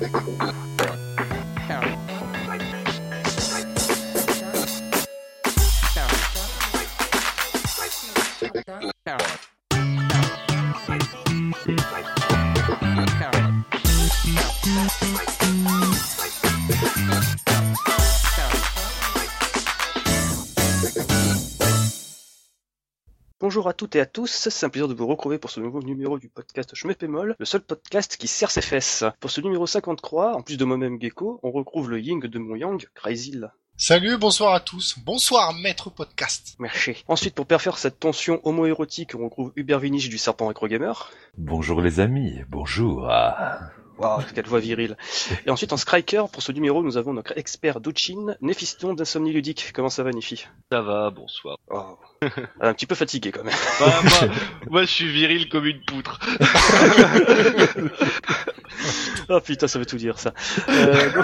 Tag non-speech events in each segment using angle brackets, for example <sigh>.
thank you Bonjour à toutes et à tous, c'est un plaisir de vous retrouver pour ce nouveau numéro du podcast Je me Pémol, le seul podcast qui serre ses fesses. Pour ce numéro 53, en plus de moi-même Gecko, on retrouve le Ying de mon Yang, Crazyl. Salut, bonsoir à tous. Bonsoir, maître podcast. Merci. Ensuite, pour perfaire cette tension homo-érotique, on retrouve Hubert Vinich du Serpent Retro Gamer. Bonjour les amis, bonjour. Ah. Waouh, quelle voix virile. Et ensuite, en Striker, pour ce numéro, nous avons notre expert Dochin, Néphiston d'Insomnie Ludique. Comment ça va, Nephi Ça va, bonsoir. Oh. Un petit peu fatigué quand même. Bah, moi, moi, je suis viril comme une poutre. <laughs> oh putain, ça veut tout dire ça. Euh.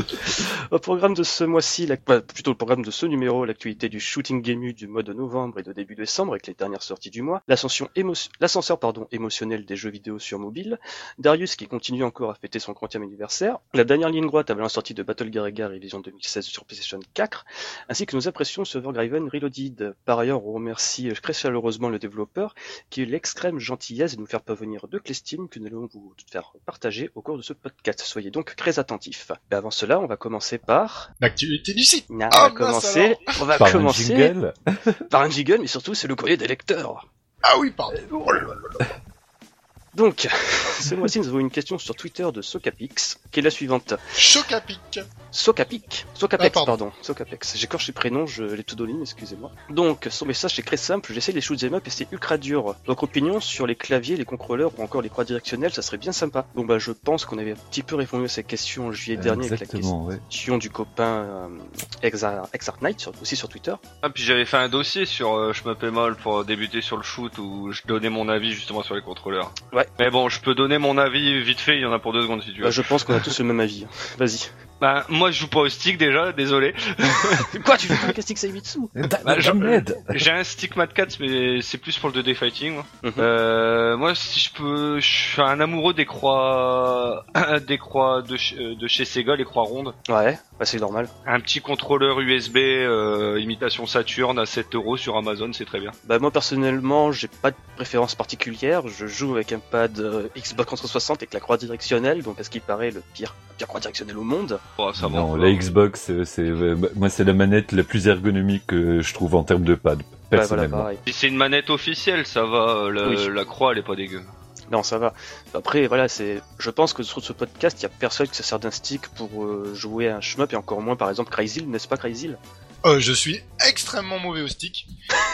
<laughs> Au programme de ce mois-ci, la... bah, plutôt le programme de ce numéro, l'actualité du shooting game du mois de novembre et de début décembre avec les dernières sorties du mois, l'ascension émo... l'ascenseur pardon émotionnel des jeux vidéo sur mobile, Darius qui continue encore à fêter son 30e anniversaire, la dernière ligne droite avant la sortie de Battle Garegga Révision 2016 sur PlayStation 4, ainsi que nos impressions sur Evergraven Reloaded. Par ailleurs, on remercie très chaleureusement le développeur qui a eu l'extrême gentillesse de nous faire parvenir deux clés Steam que nous allons vous faire partager au cours de ce podcast. Soyez donc très attentifs. Mais avant cela, on va commencer par l'actualité du site. on va commencer, on va Par un commencer jingle. par un jingle, mais surtout c'est le courrier des lecteurs. Ah oui, pardon. Oh là là là. Donc, <laughs> ce mois-ci, nous avons une question sur Twitter de Socapix, qui est la suivante. Pic. Socapic Socapex, Ah, pardon. pardon. Socapex. J'écorche les prénoms, je l'ai tout donné, excusez-moi. Donc, son message est très simple, j'essaie les shoot'em up et c'est ultra dur. Donc, opinion sur les claviers, les contrôleurs ou encore les croix directionnelles, ça serait bien sympa. Donc, bah, je pense qu'on avait un petit peu répondu à cette question en juillet dernier avec la ouais. question du copain euh, Exar- Exart Knight, sur- aussi sur Twitter. Ah, puis j'avais fait un dossier sur euh, Je me paie mal pour débuter sur le shoot où je donnais mon avis justement sur les contrôleurs. Ouais. Mais bon, je peux donner mon avis vite fait, il y en a pour deux secondes si tu veux. Bah, je pense qu'on a tous le même avis. Vas-y. Bah, moi je joue pas au stick déjà, désolé. <laughs> Quoi, tu veux pas un casting Saimitsu Bah, je- Ahmed. J'ai un stick Mad 4 mais c'est plus pour le 2D fighting moi. Mhm. Euh, moi si je peux, je suis un amoureux des croix, <clears throat> des croix de, ch- euh, de chez Sega, les croix rondes. Ouais, bah, c'est normal. Un petit contrôleur USB euh, imitation Saturn à 7 euros sur Amazon, c'est très bien. Bah moi personnellement j'ai pas de préférence particulière, je joue avec un pad euh, Xbox 360 avec la croix directionnelle, donc à ce qui paraît le pire, la pire croix directionnelle au monde. Oh, ça Non, la Xbox, euh, c'est moi c'est la manette la plus ergonomique que je trouve en termes de pad. Bah voilà Personnellement. c'est une manette officielle, ça va. La, Oui. la croix, elle est pas dégueu. Non ça va. Après voilà c'est, je pense que sur ce podcast il y a personne qui se sert d'un stick pour euh, jouer à un shmup et encore moins par exemple Crazy, n'est-ce pas Crazy Euh, je suis extrêmement mauvais au stick.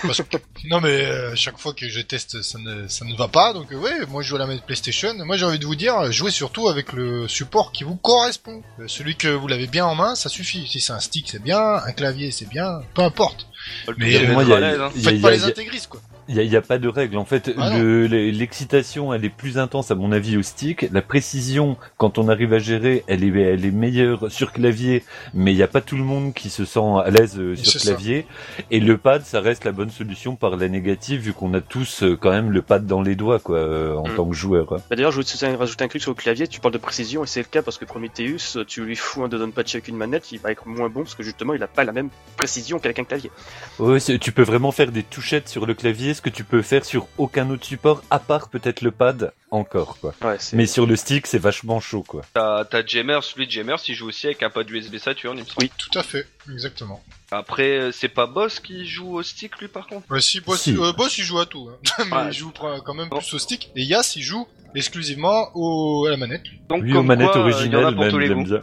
Parce que- <laughs> non mais euh, chaque fois que je teste, ça ne, ça ne va pas. Donc euh, ouais, moi je joue à la PlayStation. Moi j'ai envie de vous dire, jouez surtout avec le support qui vous correspond. Euh, celui que vous l'avez bien en main, ça suffit. Si c'est un stick, c'est bien. Un clavier, c'est bien. Peu importe. Mais, Mais euh, moi, y a- hein. y Faites pas a- les intégristes quoi. Il y a, pas de règle. En fait, Ah le- l'excitation, elle est plus intense à mon avis au stick. La précision, quand on arrive à gérer, elle est, elle est meilleure sur clavier. Mais il n'y a pas tout le monde qui se sent à l'aise euh, sur ça. clavier. Et le pad, ça reste la bonne solution par la négative, vu qu'on a tous euh, quand même le pad dans les doigts, quoi, euh, en Mm. tant que joueur. Bah d'ailleurs je voulais rajouter un truc sur le clavier, tu parles de précision et c'est le cas parce que Prometheus, tu lui fous un dedon patch avec une manette, il va être moins bon parce que justement il a pas la même précision qu'avec un clavier. Ouais, tu peux vraiment faire des touchettes sur le clavier, ce que tu peux faire sur aucun autre support, à part peut-être le pad, encore, quoi. Ouais. Mais sur le stick, c'est vachement chaud, quoi. T'as t'as Jammer, celui de Jammer, il joue aussi avec un pad USB Saturn, il me semble. Oui. Tout à fait, exactement. Après, euh, c'est pas Boss qui joue au stick, lui, par contre? Ouais, si Boss, Si. euh, Boss il joue à tout, hein. <laughs> mais Ouais. il joue quand même plus au stick. Et Yas il joue exclusivement au... à la manette. Donc, Lui, aux comme manettes quoi, il y en a originales, pour même, tous les j'aime bien.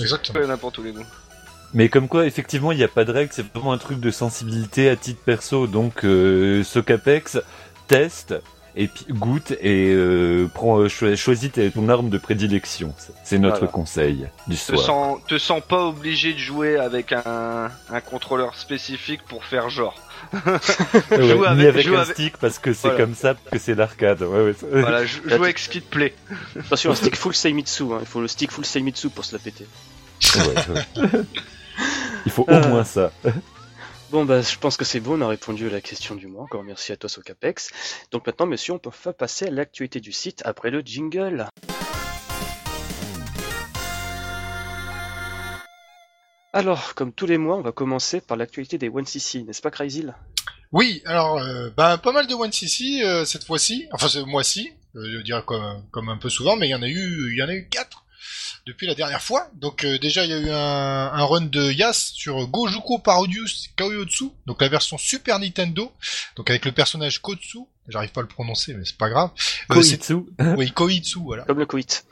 Exactement. Il y en a pour tous les goûts. Mais comme quoi, effectivement, il n'y a pas de règle, c'est vraiment un truc de sensibilité à titre perso. Donc, euh, Socapex, teste, et puis goûte, et euh, prends, euh, cho- choisis ton arme de prédilection. C'est- notre Voilà. conseil du Te soir. sens, te sens pas obligé de jouer avec un, un contrôleur spécifique pour faire genre. <laughs> Ouais, joue ni avec- avec joue un avec- stick, parce que c'est Voilà. comme ça que c'est l'arcade. Ouais, ouais. Voilà, jou- <laughs> joue avec ce qui te plaît. Attention, un stick full Seimitsu, hein. il faut le stick full Seimitsu pour se la péter. Ouais, ouais. <laughs> Il faut au Euh. moins ça. Bon, bah, je pense que c'est bon, on a répondu à la question du mois. Encore merci à toi, Socapex. Donc maintenant, monsieur, on peut fa- passer à l'actualité du site après le jingle. Alors, comme tous les mois, on va commencer par l'actualité des 1cc, n'est-ce pas, Crazy Oui, alors, euh, bah, pas mal de One CC euh, cette fois-ci, enfin ce mois-ci, euh, je dirais comme, comme un peu souvent, mais il y en a eu, il y en a eu quatre depuis la dernière fois. Donc euh, déjà, il y a eu un, un run de Yas sur Gojuko Parodius Kaoyotsu, donc la version Super Nintendo, donc avec le personnage Kotsu. J'arrive pas à le prononcer, mais c'est pas grave. Euh, Koitsu. <laughs> oui, Koitsu, voilà. Comme le coït.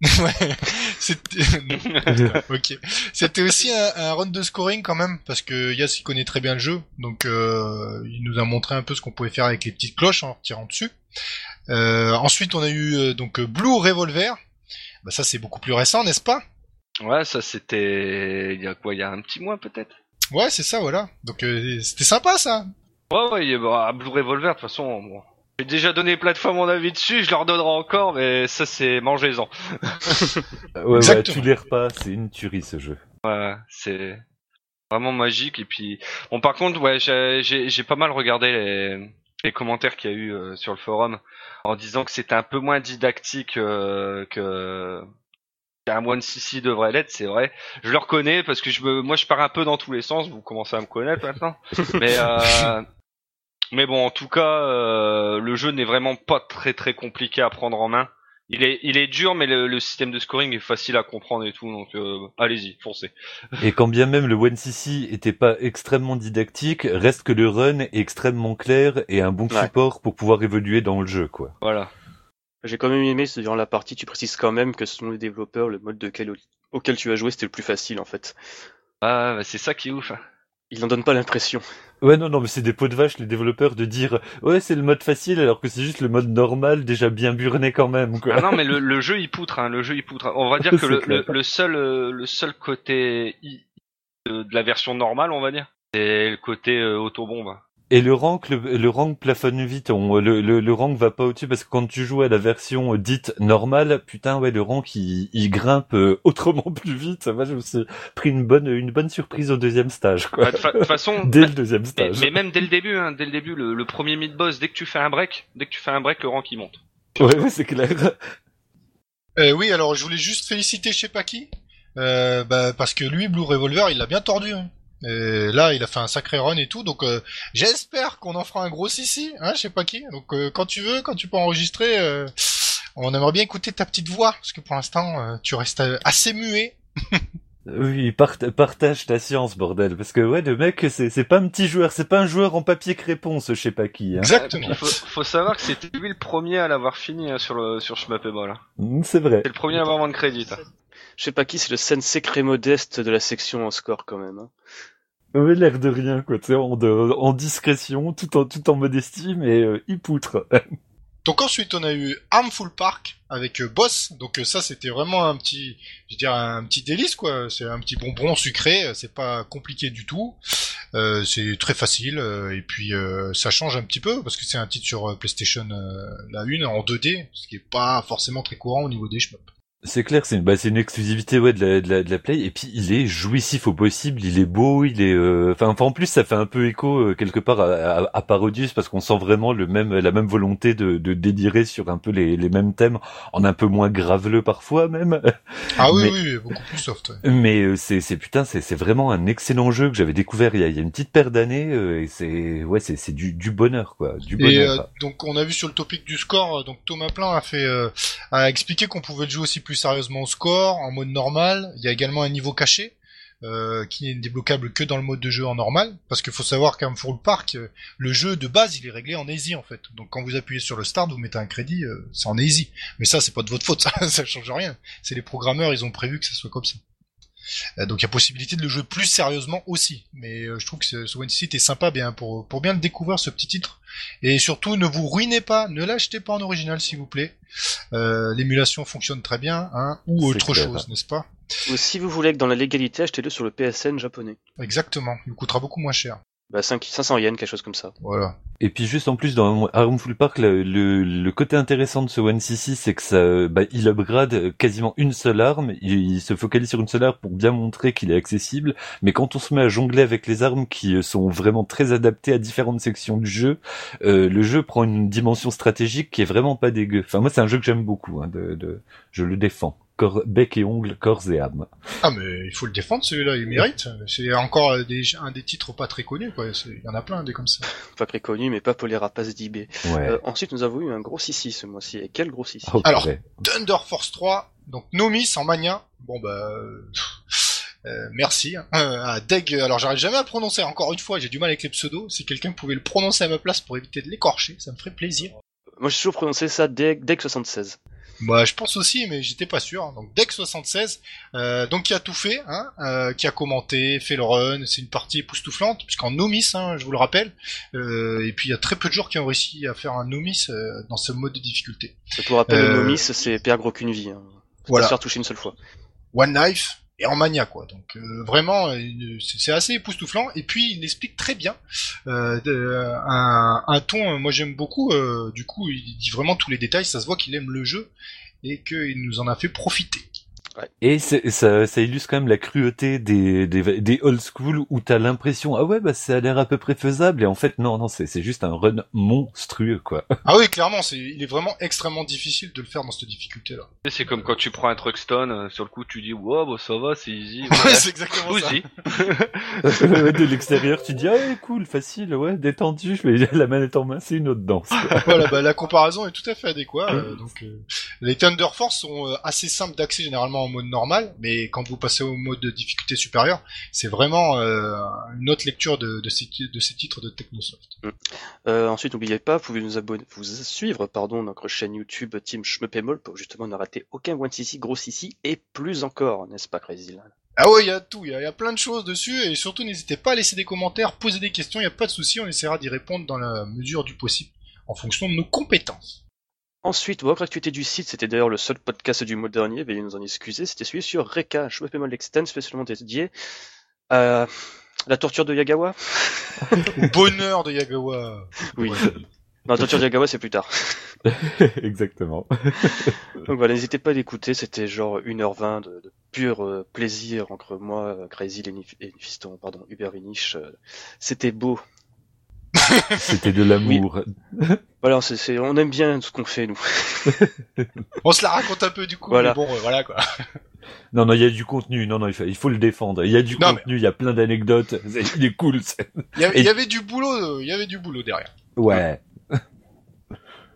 <laughs> ouais, c'était <laughs> ok. C'était aussi un, un run de scoring quand même parce que Yas il connaît très bien le jeu, donc euh, il nous a montré un peu ce qu'on pouvait faire avec les petites cloches en tirant dessus. Euh, ensuite, on a eu euh, donc Blue Revolver. Bah ça c'est beaucoup plus récent, n'est-ce pas? Ouais, ça c'était il y a quoi, il y a un petit mois peut-être? Ouais, c'est ça, voilà. Donc euh, c'était sympa ça. Ouais, ouais, il y a- bah, Blue Revolver, de toute façon, bon. J'ai déjà donné plein de fois mon avis dessus, je leur donnerai encore, mais ça c'est mangez-en. <laughs> Ouais, ouais, Exactement. tous les repas, c'est une tuerie ce jeu. Ouais, c'est vraiment magique. Et puis, bon, par contre, ouais, j'ai- j'ai j'ai pas mal regardé les, les commentaires qu'il y a eu euh, sur le forum en disant que c'était un peu moins didactique euh, que qu'un One CC devrait l'être. C'est vrai, je le reconnais parce que je me, moi, je pars un peu dans tous les sens. Vous commencez à me connaître maintenant, <laughs> mais euh, mais bon, en tout cas, euh, le jeu n'est vraiment pas très très compliqué à prendre en main. Il est, il est dur, mais le, le système de scoring est facile à comprendre et tout, donc euh, allez-y, foncez. <laughs> Et quand bien même le 1cc était pas extrêmement didactique, reste que le run est extrêmement clair et un bon Ouais. support pour pouvoir évoluer dans le jeu, quoi. Voilà. J'ai quand même aimé, durant la partie, tu précises quand même que selon les développeurs, le mode de quel- auquel tu as joué, c'était le plus facile en fait. Ah, bah, c'est ça qui est ouf. hein. Ils n'en donnent pas l'impression. Ouais, non, non, mais c'est des pots de vache, les développeurs, de dire, ouais, c'est le mode facile, alors que c'est juste le mode normal, déjà bien burné quand même, quoi. Ah non, mais le, le jeu il poutre, hein, le jeu il poutre. On va dire <laughs> que le, le, le seul, euh, le seul côté de la version normale, on va dire, c'est le côté euh, autobombe. Et le rank, le, le rank plafonne vite. On, le, le, le rank va pas au-dessus parce que quand tu joues à la version euh, dite normale, putain, ouais, le rank il, il grimpe euh, <laughs> autrement plus vite. Moi, je me suis pris une bonne, une bonne surprise au deuxième stage, quoi. Bah, De toute façon, <laughs> Dès mais, le deuxième stage. mais même dès le début, hein, dès le début, le, le premier mid-boss, dès que tu fais un break, dès que tu fais un break, le rank il monte. Ouais, ouais, c'est clair. Euh, oui, alors je voulais juste féliciter je sais pas qui, euh, bah, parce que lui, Blue Revolver, il l'a bien tordu. hein. Et là, il a fait un sacré run et tout, donc euh, j'espère qu'on en fera un gros ici, hein, je sais pas qui. Donc euh, quand tu veux, quand tu peux enregistrer, euh, on aimerait bien écouter ta petite voix, parce que pour l'instant, euh, tu restes euh, assez muet. <laughs> Oui, part- partage ta science, bordel. Parce que ouais, le mec, c'est c'est pas un petit joueur, c'est pas un joueur en papier crépon, ce je sais pas qui. Hein. Exactement. Il faut, faut savoir que c'était lui le premier à l'avoir fini hein, sur le sur. Hein. Mm, C'est vrai. C'est le premier à avoir moins de crédit. Je sais pas qui, c'est le sensei très modeste de la section en score quand même. hein. Ouais, l'air de rien, quoi. Tu sais, en, discrétion, tout en, tout en modestie, mais euh, il poutre. <laughs> Donc ensuite, on a eu Armful Park avec euh, Boss. Donc euh, ça, c'était vraiment un petit, je veux dire, un petit délice quoi. C'est un petit bonbon sucré. euh, C'est pas compliqué du tout. Euh, c'est très facile euh, et puis euh, ça change un petit peu parce que c'est un titre sur euh, PlayStation euh, la une en 2D, ce qui est pas forcément très courant au niveau des shmups. C'est clair, c'est une, bah, c'est une exclusivité ouais de la, de la de la play et puis il est jouissif au possible, il est beau, il est euh, enfin enfin, en plus ça fait un peu écho euh, quelque part à, à, à Parodius parce qu'on sent vraiment le même la même volonté de, de délirer sur un peu les, les mêmes thèmes en un peu moins graveleux parfois même Ah oui, Mais- oui, oui, beaucoup plus soft. ouais. mais euh, c'est c'est putain c'est c'est vraiment un excellent jeu que j'avais découvert il y a, il y a une petite paire d'années euh, et c'est ouais c'est c'est du du bonheur quoi du Et bonheur. euh, donc on a vu sur le topic du score, euh, donc Thomas Plein a fait euh, a expliqué qu'on pouvait le jouer aussi plus sérieusement au score, en mode normal. Il y a également un niveau caché euh, qui n'est débloquable que dans le mode de jeu en normal, parce qu'il faut savoir qu'à Full Park, euh, le jeu de base il est réglé en easy en fait. Donc quand vous appuyez sur le start, vous mettez un crédit, euh, c'est en easy. Mais ça c'est pas de votre faute, <laughs> ça, ça change rien. C'est les programmeurs, ils ont prévu que ça soit comme ça. Euh, donc il y a possibilité de le jouer plus sérieusement aussi. Mais euh, je trouve que ce, ce One City est sympa bien pour, pour bien le découvrir ce petit titre. Et surtout ne vous ruinez pas, ne l'achetez pas en original s'il vous plaît. Euh, L'émulation fonctionne très bien, hein, ou autre clair. chose, n'est-ce pas? Ou si vous voulez que dans la légalité, achetez-le sur le PSN japonais. Exactement, il vous coûtera beaucoup moins cher. Bah 5, 500 yens, quelque chose comme ça. Voilà. Et puis juste en plus dans Harmful Park, le, le, le côté intéressant de ce One CC, c'est que ça, bah, il upgrade quasiment une seule arme. Il, il se focalise sur une seule arme pour bien montrer qu'il est accessible. Mais quand on se met à jongler avec les armes qui sont vraiment très adaptées à différentes sections du jeu, euh, le jeu prend une dimension stratégique qui est vraiment pas dégueu. Enfin moi c'est un jeu que j'aime beaucoup. Hein, de, de, je le défends. Corps, bec et ongles, corps et âme. Ah mais il faut le défendre celui-là, il mérite. C'est encore des, un des titres pas très connus quoi. Il y en a plein des comme ça. <laughs> Pas très connu, mais pas pour les rapaces d'IB. Ouais. Euh, ensuite, nous avons eu un gros sissi ce mois-ci. Et quel gros sissi Oh, alors. Thunder Force 3, donc Nomis en mania. Bon bah euh, euh, merci. hein. Euh, à Deg, alors j'arrive jamais à le prononcer. Encore une fois, j'ai du mal avec les pseudos. Si quelqu'un pouvait le prononcer à ma place pour éviter de l'écorcher, ça me ferait plaisir. Moi, j'ai toujours prononcé ça Deck, Deck 76. Bah, je pense aussi, mais j'étais pas sûr. Donc Deck 76, euh, donc qui a tout fait, hein, euh, qui a commenté, fait le run. C'est une partie époustouflante, puisqu'en nomis, hein, je vous le rappelle. Euh, et puis il y a très peu de joueurs qui ont réussi à faire un nomis euh, dans ce mode de difficulté. Et pour rappel, Euh, le nomis, c'est perdre aucune vie. Hein. Voilà. pas se faire toucher une seule fois. One Knife et en mania quoi. Donc euh, vraiment c'est assez époustouflant et puis il explique très bien euh, de- un, ton euh, moi j'aime beaucoup euh, du coup il dit vraiment tous les détails ça se voit qu'il aime le jeu et qu'il nous en a fait profiter. Et ça, ça illustre quand même la cruauté des, des, des old school où t'as l'impression ah ouais bah ça a l'air à peu près faisable et en fait non non c'est c'est juste un run monstrueux quoi. <laughs> Ah oui clairement c'est il est vraiment extrêmement difficile de le faire dans cette difficulté là. C'est comme quand tu prends un Truckstone, euh, sur le coup tu dis wow bah ça va, c'est easy. <laughs> Ouais, c'est exactement ça. <laughs> Easy. de l'extérieur tu dis ah ouais, cool facile ouais détendu je vais la manette en main c'est une autre danse. voilà, bah, la comparaison est tout à fait adéquate. euh, donc, euh, les Thunder Force sont euh, assez simples d'accès généralement en mode normal, mais quand vous passez au mode de difficulté supérieure, c'est vraiment euh, une autre lecture de, de, ces, de ces titres de Technosoft. Euh, ensuite, n'oubliez pas, vous pouvez nous abonner, vous suivre, pardon, notre chaîne YouTube Team Schmeppemol pour justement ne rater aucun One CC, gros CC et plus encore, n'est-ce pas, Crazy Ah ouais, il y a tout, il y, y a plein de choses dessus, et surtout n'hésitez pas à laisser des commentaires, poser des questions, il n'y a pas de souci, on essaiera d'y répondre dans la mesure du possible, en fonction de nos compétences. Ensuite, votre activité du site, c'était d'ailleurs le seul podcast du mois dernier, veuillez nous en excuser, c'était celui sur Reka, Schmeppemol Extend, spécialement dédié à la torture de Yagawa. Au bonheur de Yagawa. Oui. Ouais. Non, la torture de Yagawa, c'est plus tard. <laughs> Exactement. Donc voilà, n'hésitez pas à l'écouter, c'était genre 1h20 de, de pur euh, plaisir entre moi, Crazy et Nif- et Fiston, pardon, Hubert Vinich. euh, c'était beau. C'était de l'amour. Voilà, c'est, on aime bien ce qu'on fait, nous. <laughs> On se la raconte un peu du coup, Voilà. mais bon, euh, voilà quoi. <laughs> Non non il y a du contenu non non il faut, il faut le défendre. Il y a du Non, contenu il y a plein d'anecdotes <laughs> c'est- il est cool. Il y, avait, Et- il y avait du boulot, euh, il y avait du boulot derrière. Ouais.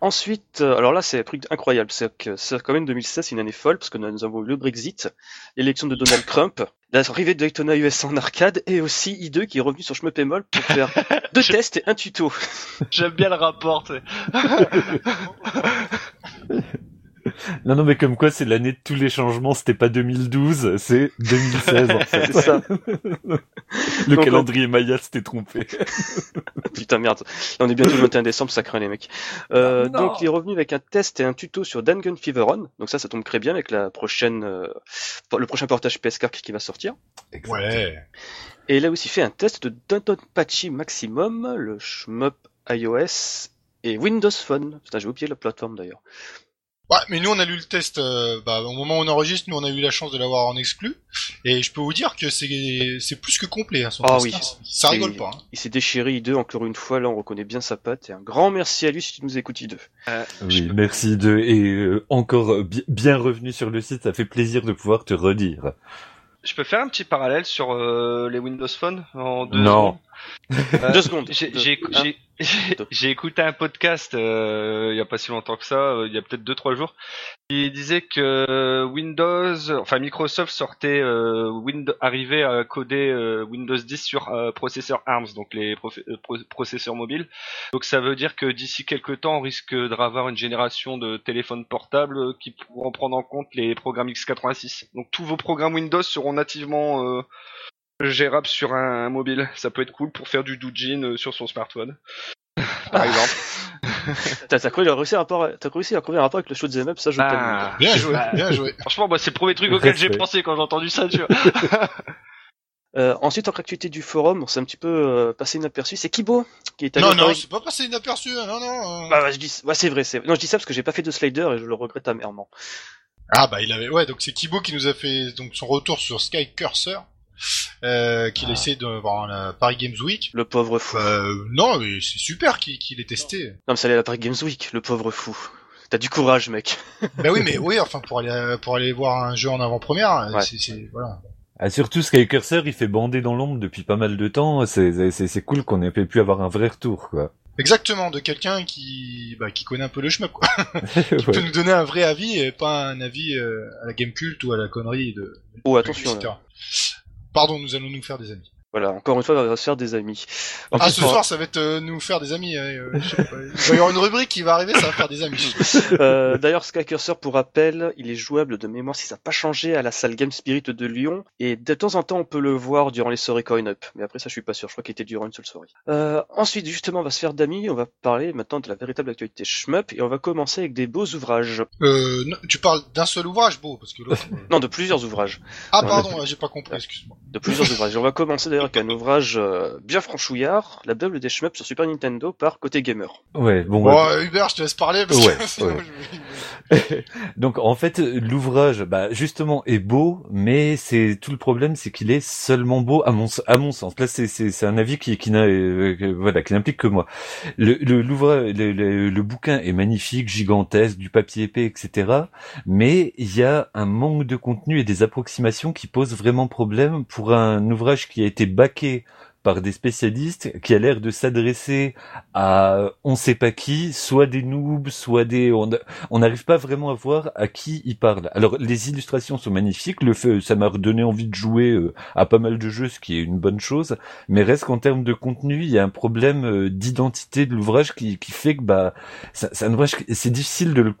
Ensuite, euh, alors là, c'est un truc incroyable. C'est que c'est quand même 2016, c'est une année folle parce que nous avons eu le Brexit, l'élection de Donald Trump, l'arrivée de Daytona US en arcade et aussi I2 qui est revenu sur Schmeppemol pour faire deux <laughs> tests et un tuto. J'aime bien le rapport. <laughs> <laughs> Non non mais comme quoi c'est l'année de tous les changements c'était pas 2012 c'est 2016 en fait. C'est ça. <laughs> Le Donc, calendrier Maya s'était trompé. <laughs> Putain merde, on est bientôt le 21 décembre, ça craint les mecs. Euh, donc il est revenu avec un test et un tuto sur Dangun Fever On. Donc ça, ça tombe très bien avec la prochaine, euh, le prochain portage PS4 qui va sortir. Ouais. Et il a aussi fait un test de Patchy Maximum, le shmup iOS et Windows Phone. Putain, j'ai oublié la plateforme d'ailleurs. Ouais, mais nous on a lu le test euh, bah, au moment où on enregistre, nous on a eu la chance de l'avoir en exclu, et je peux vous dire que c'est c'est plus que complet. Hein, son Ah test, oui. Ça rigole pas. Hein. Il s'est déchiré I2 encore une fois, là on reconnaît bien sa patte. Et un grand merci à lui si tu nous écoutes I2. Oui, merci de et euh, encore euh, bi- bien revenu sur le site, ça fait plaisir de pouvoir te redire. Je peux faire un petit parallèle sur euh, les Windows Phone en deux Non. secondes? Euh, Deux secondes. J'ai écouté un podcast euh, il y a pas si longtemps que ça, euh, il y a peut-être deux trois jours, qui disait que Windows, enfin Microsoft sortait euh, Windows, arrivait à coder euh, Windows 10 sur euh, processeur ARMS, donc les euh, pro- processeurs mobiles. Donc ça veut dire que d'ici quelques temps, on risque d'avoir une génération de téléphones portables euh, qui pourront prendre en compte les programmes x86. Donc tous vos programmes Windows seront nativement euh, gérable sur un, mobile. Ça peut être cool pour faire du doujin euh, sur son smartphone. <laughs> Par exemple. <laughs> T'as t'as cru, réussi à rapport, t'as réussi à trouver un rapport avec le show des up, ça je t'aime. Ah. Bien joué, bien joué. Franchement, moi, c'est le premier truc auquel j'ai pensé quand j'ai entendu ça, tu vois. <laughs> Euh, ensuite, en actualité du forum, on s'est un petit peu euh, passé inaperçu. C'est Kibo qui est allé Non, non, c'est pas passé inaperçu, hein, non, non. euh. Bah, ouais, je dis, ouais, c'est vrai. C'est... Non, je dis ça parce que j'ai pas fait de slider et je le regrette amèrement. Ah bah il avait, ouais, donc c'est Kibo qui nous a fait donc son retour sur Sky Cursor, euh, qu'il Ah. essaie de voir la Paris Games Week. Le pauvre fou. Euh, non, mais c'est super qu'il qu'il ait testé. Non, mais ça allait à la Paris Games Week, le pauvre fou. T'as du courage, mec. <laughs> bah oui, mais oui, enfin pour aller pour aller voir un jeu en avant-première, Ouais. c'est voilà. Ah, surtout Sky Cursor, il fait bander dans l'ombre depuis pas mal de temps. C'est cool qu'on ait pu avoir un vrai retour, quoi. Exactement, de quelqu'un qui bah, qui connaît un peu le shmup, quoi. <laughs> Ouais. peut nous donner un vrai avis et pas un avis euh, à la game culte ou à la connerie de. Oh, attention, etc. Pardon, nous allons nous faire des amis. Voilà, encore une fois, on va se faire des amis. En Ah, plus, ce soir, ça va être euh, nous faire des amis. euh, je sais pas. Il va y avoir une rubrique qui va arriver, ça va faire des amis. <laughs> Euh, D'ailleurs, Sky Cursor, pour rappel, il est jouable de mémoire si ça n'a pas changé à la salle Game Spirit de Lyon. Et de temps en temps, on peut le voir durant les soirées Coin Up. Mais après, ça, je suis pas sûr. Je crois qu'il était durant une seule soirée. Euh, ensuite, justement, on va se faire d'amis. On va parler maintenant de la véritable actualité shmup. Et on va commencer avec des beaux ouvrages. Euh, non, tu parles d'un seul ouvrage, beau, parce que l'autre. Non, de plusieurs ouvrages. Ah, pardon, j'ai pas compris, excuse-moi. De plusieurs ouvrages. Et on va commencer d'ailleurs avec un ouvrage euh, bien franchouillard, la Bible des shmups sur Super Nintendo par Côté Gamer. Ouais, bon. Bon, euh, Hubert, je te laisse parler, parce Ouais, que sinon, ouais. je- <laughs> Donc en fait l'ouvrage bah justement est beau mais c'est tout le problème c'est qu'il est seulement beau à mon à mon sens là c'est c'est c'est un avis qui qui n'a euh, voilà qui n'implique que moi le le l'ouvrage le, le, le bouquin est magnifique gigantesque du papier épais etc mais il y a un manque de contenu et des approximations qui posent vraiment problème pour un ouvrage qui a été baqué par des spécialistes qui a l'air de s'adresser à on sait pas qui, soit des noobs, soit des on n'arrive pas vraiment à voir à qui il parle. Alors les illustrations sont magnifiques, le fait ça m'a redonné envie de jouer euh, à pas mal de jeux, ce qui est une bonne chose, mais reste qu'en termes de contenu, il y a un problème euh, d'identité de l'ouvrage qui, qui fait que bah ça- qui- c'est difficile de le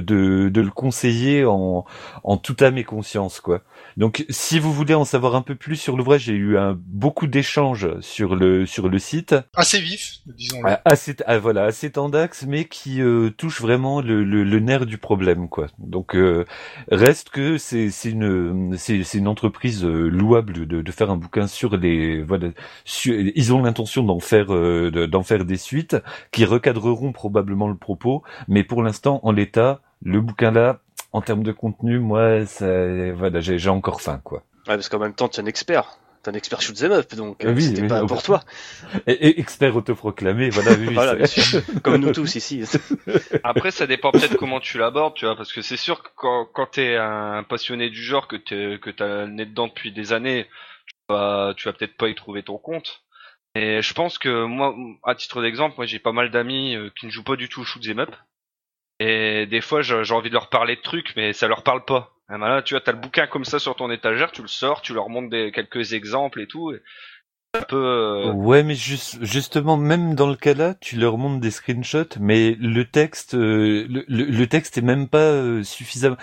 de, de le conseiller en en toute âme et conscience quoi. Donc si vous voulez en savoir un peu plus sur l'ouvrage, j'ai eu un, beaucoup d'échanges sur le sur le site. Assez vif, disons-le. Ah, assez, ah, voilà, assez tendax, mais qui euh, touche vraiment le, le, le nerf du problème, quoi. Donc euh, reste que c'est c'est une c'est c'est une entreprise euh, louable de, de faire un bouquin sur les voilà. sur- ils ont l'intention d'en faire euh, de- d'en faire des suites qui recadreront probablement le propos, mais pour l'instant, en l'état, le bouquin là, en termes de contenu, moi, ça, voilà, j'ai j'ai encore faim, quoi. Ouais, parce qu'en même temps, tu es un expert. T'es un expert shoot 'em up, donc euh, Oui, c'était oui, pas oui. pour toi. Et, et expert autoproclamé, voilà, oui, Voilà, c'est- <laughs> bien sûr. Comme nous tous ici. <laughs> Après, ça dépend peut-être comment tu l'abordes, tu vois, parce que c'est sûr que quand, quand t'es un passionné du genre, que t'es, que t'as le nez dedans depuis des années, tu vas, tu vas peut-être pas y trouver ton compte. Et je pense que moi, à titre d'exemple, moi j'ai pas mal d'amis euh, qui ne jouent pas du tout au shoot 'em up. Et des fois, j'ai envie de leur parler de trucs, mais ça leur parle pas. Bah là, tu vois, t'as le bouquin comme ça sur ton étagère, tu le sors, tu leur montres des, quelques exemples et tout. Un peu. euh, Ouais, mais juste, justement, même dans le cas là, tu leur montres des screenshots, mais le texte, euh, le, le, texte est même pas euh, suffisamment.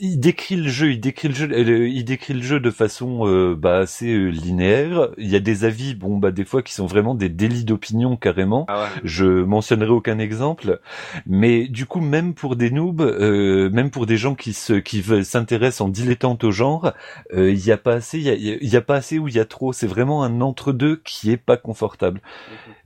Il décrit le jeu, il décrit le jeu, euh, il décrit le jeu de façon euh, bah, assez euh, linéaire. Il y a des avis, bon bah des fois qui sont vraiment des délits d'opinion carrément. Ah ouais. Je mentionnerai aucun exemple, mais du coup même pour des noobs, euh, même pour des gens qui se qui s'intéressent en dilettante au genre, euh, il y a pas assez, il y a, y a pas assez ou il y a trop. C'est vraiment un entre qui est pas confortable.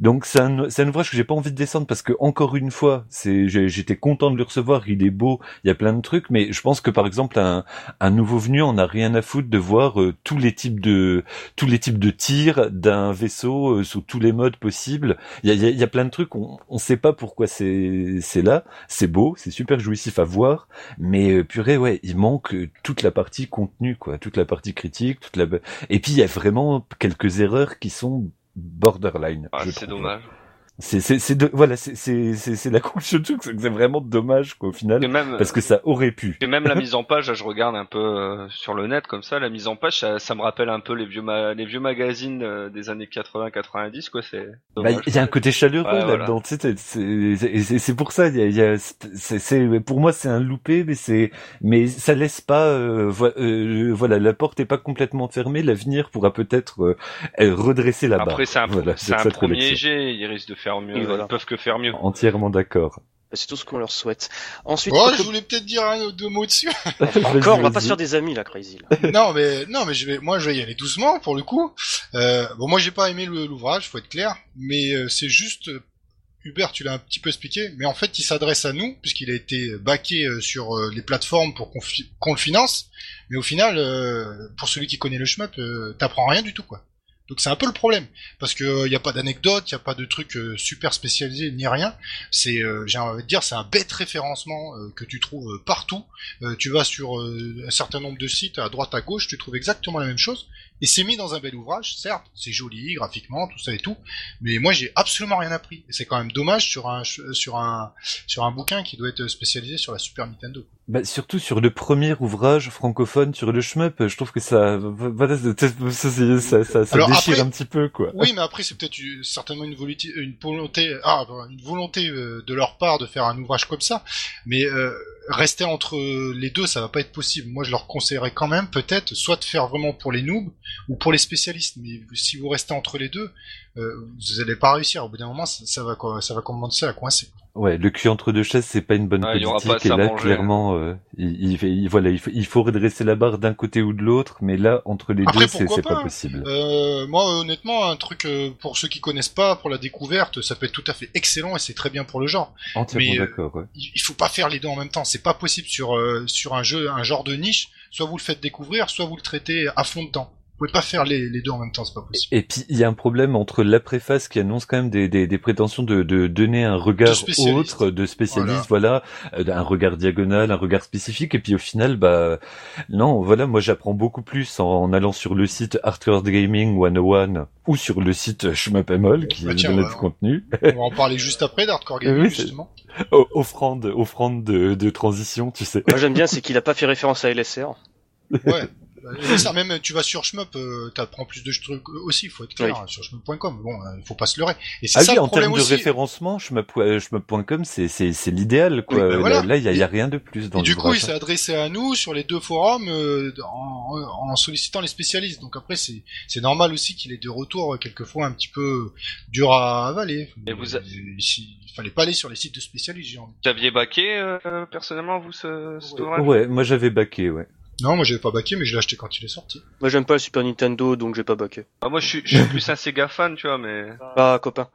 Donc c'est un c'est un ouvrage que j'ai pas envie de descendre parce que encore une fois, c'est j'étais content de le recevoir, il est beau, il y a plein de trucs, mais je pense que par exemple un un nouveau venu en a rien à foutre de voir euh, tous les types de tous les types de tirs d'un vaisseau euh, sous tous les modes possibles. Il y a, il y a- il y a plein de trucs, on, on sait pas pourquoi c'est c'est là. C'est beau, c'est super jouissif à voir, mais euh, purée, ouais, il manque euh, toute la partie contenu, quoi, toute la partie critique, toute la. Et puis il y a vraiment quelques erreurs qui sont borderline. ah, c'est dommage. C'est c'est c'est de- voilà, c'est c'est c'est c'est la conclusion du truc, c'est que c'est vraiment dommage quoi au final, même, parce que ça aurait pu. Et même la <laughs> mise en page, là, je regarde un peu euh, sur le net comme ça, la mise en page, ça, ça me rappelle un peu les vieux ma- les vieux magazines euh, des années 80-90 quoi. C'est Bah, il y a un côté chaleureux Ouais, voilà. là-dedans, sais, c'est- c'est c'est- c'est c'est pour ça, il y a, il y a c'est c'est pour moi c'est un loupé, mais c'est mais ça laisse pas, euh, vo- euh, voilà, la porte est pas complètement fermée, l'avenir pourra peut-être euh, euh, redresser la barre. Après c'est un, Voilà, un premier jet, ils risquent de faire mieux, Oui, voilà. ils peuvent que faire mieux. Entièrement d'accord. C'est tout ce qu'on leur souhaite. Ensuite, Oh, je voulais peut-être dire un ou deux mots dessus. <laughs> encore, on va pas se faire des amis là, Crazy. là. <laughs> non, mais non, mais je vais, moi, je vais y aller doucement pour le coup. Euh, bon, moi, j'ai pas aimé l'ouvrage, faut être clair, mais euh, c'est juste. euh, Hubert, tu l'as un petit peu expliqué, mais en fait, il s'adresse à nous puisqu'il a été baqué euh, sur euh, les plateformes pour qu'on le finance. Mais au final, euh, pour celui qui connaît le euh, t'apprends rien du tout, quoi. Donc c'est un peu le problème, parce que il y a pas d'anecdotes, il y a pas de trucs euh, super spécialisés ni rien. C'est, euh, j'ai envie de dire, c'est un bête référencement euh, que tu trouves euh, partout. Euh, tu vas sur euh, un certain nombre de sites à droite à gauche, tu trouves exactement la même chose. Et c'est mis dans un bel ouvrage, certes, c'est joli graphiquement, tout ça et tout, mais moi j'ai absolument rien appris. Et c'est quand même dommage sur un sur un sur un bouquin qui doit être spécialisé sur la Super Nintendo. Bah, surtout sur le premier ouvrage francophone sur le shmup, je trouve que ça, ça, Alors déchire après- un petit peu, quoi. Oui, mais après c'est peut-être certainement une volonté, une volonté, ah, une volonté euh, de leur part de faire un ouvrage comme ça. Mais euh, rester entre les deux, ça va pas être possible. Moi, je leur conseillerais quand même peut-être soit de faire vraiment pour les noobs ou pour les spécialistes. Mais si vous restez entre les deux, euh, vous allez pas réussir. Au bout d'un moment, ça, ça va ça va commencer à coincer. Ouais, le cul entre deux chaises, c'est pas une bonne aura politique. et là, clairement, euh, il, il, il- voilà, il faut, il faut redresser la barre d'un côté ou de l'autre, mais là, entre les Après, deux, c'est pas, pas hein. possible. Euh, moi, honnêtement, un truc euh, pour ceux qui connaissent pas, pour la découverte, ça peut être tout à fait excellent et c'est très bien pour le genre. Entièrement mais, euh, d'accord. Ouais. il il faut pas faire les deux en même temps. C'est pas possible sur euh, sur un jeu, un genre de niche. Soit vous le faites découvrir, soit vous le traitez à fond dedans. Vous pouvez pas faire les, les deux en même temps, c'est pas possible. Et puis il y a un problème entre la préface qui annonce quand même des, des, des prétentions de, de donner un regard De autre, de spécialiste, voilà, euh, un regard diagonal, un regard spécifique, et puis au final, bah non, voilà, moi j'apprends beaucoup plus en, en allant sur le site Hardcore Gaming 101 ou sur le site Schmapemol qui Bah tiens, donne du contenu, On va en parler juste après d'Hardcore <laughs> Gaming Oui, justement. <laughs> O- offrande, offrande de, de transition, tu sais. Moi j'aime bien, c'est qu'il a pas fait référence à LSR. Ouais. Ça, même tu vas sur Shmup, euh, t'apprends plus de trucs aussi, faut être clair, sur shmup.com. Bon, euh, il faut pas se leurrer. Et c'est Ah ça oui, le en problème termes de aussi. référencement, schmap- schmap.com, c'est c'est c'est l'idéal quoi. Oui, ben voilà. Là, il y a, rien de plus dans Et du coup, il s'est adressé à nous sur les deux forums euh, en, en sollicitant les spécialistes. Donc après, c'est c'est normal aussi qu'il ait des retours euh, quelquefois un petit peu durs à avaler. Et vous a- il, il fallait pas aller sur les sites de spécialistes. j'ai envie. Vous aviez baqué euh, personnellement vous ce, cet ouvrage? Ouais, moi j'avais baqué, ouais. Non, moi j'avais pas baqué, mais je l'ai acheté quand il est sorti. Moi j'aime pas le Super Nintendo, donc j'ai pas baqué. Ah, Moi je suis, je suis plus un Sega fan, tu vois, mais Ah, copain.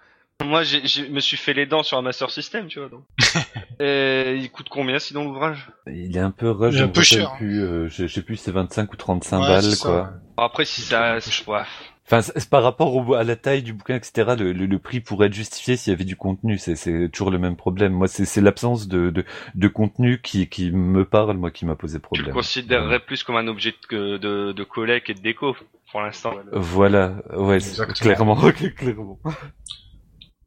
moi j'ai, j'ai- me suis fait les dents sur un Master System, tu vois. Donc. <laughs> Et il coûte combien sinon l'ouvrage? Il est un peu rush, Il est je un peu cher, hein. plus, euh, je, je sais plus, c'est 25 ou 35 Ouais, balles, ça, quoi. Après si ça, ouais. Enfin, c'est par rapport au, à la taille du bouquin, etc., le, le, le prix pourrait être justifié s'il y avait du contenu. C'est c'est toujours le même problème. Moi, c'est c'est l'absence de, de, de contenu qui, qui me parle, moi, qui m'a posé Tu problème. le considérerais plus comme un objet de, de, de collecte et de déco pour l'instant. Voilà, ouais, clairement, <laughs> clairement.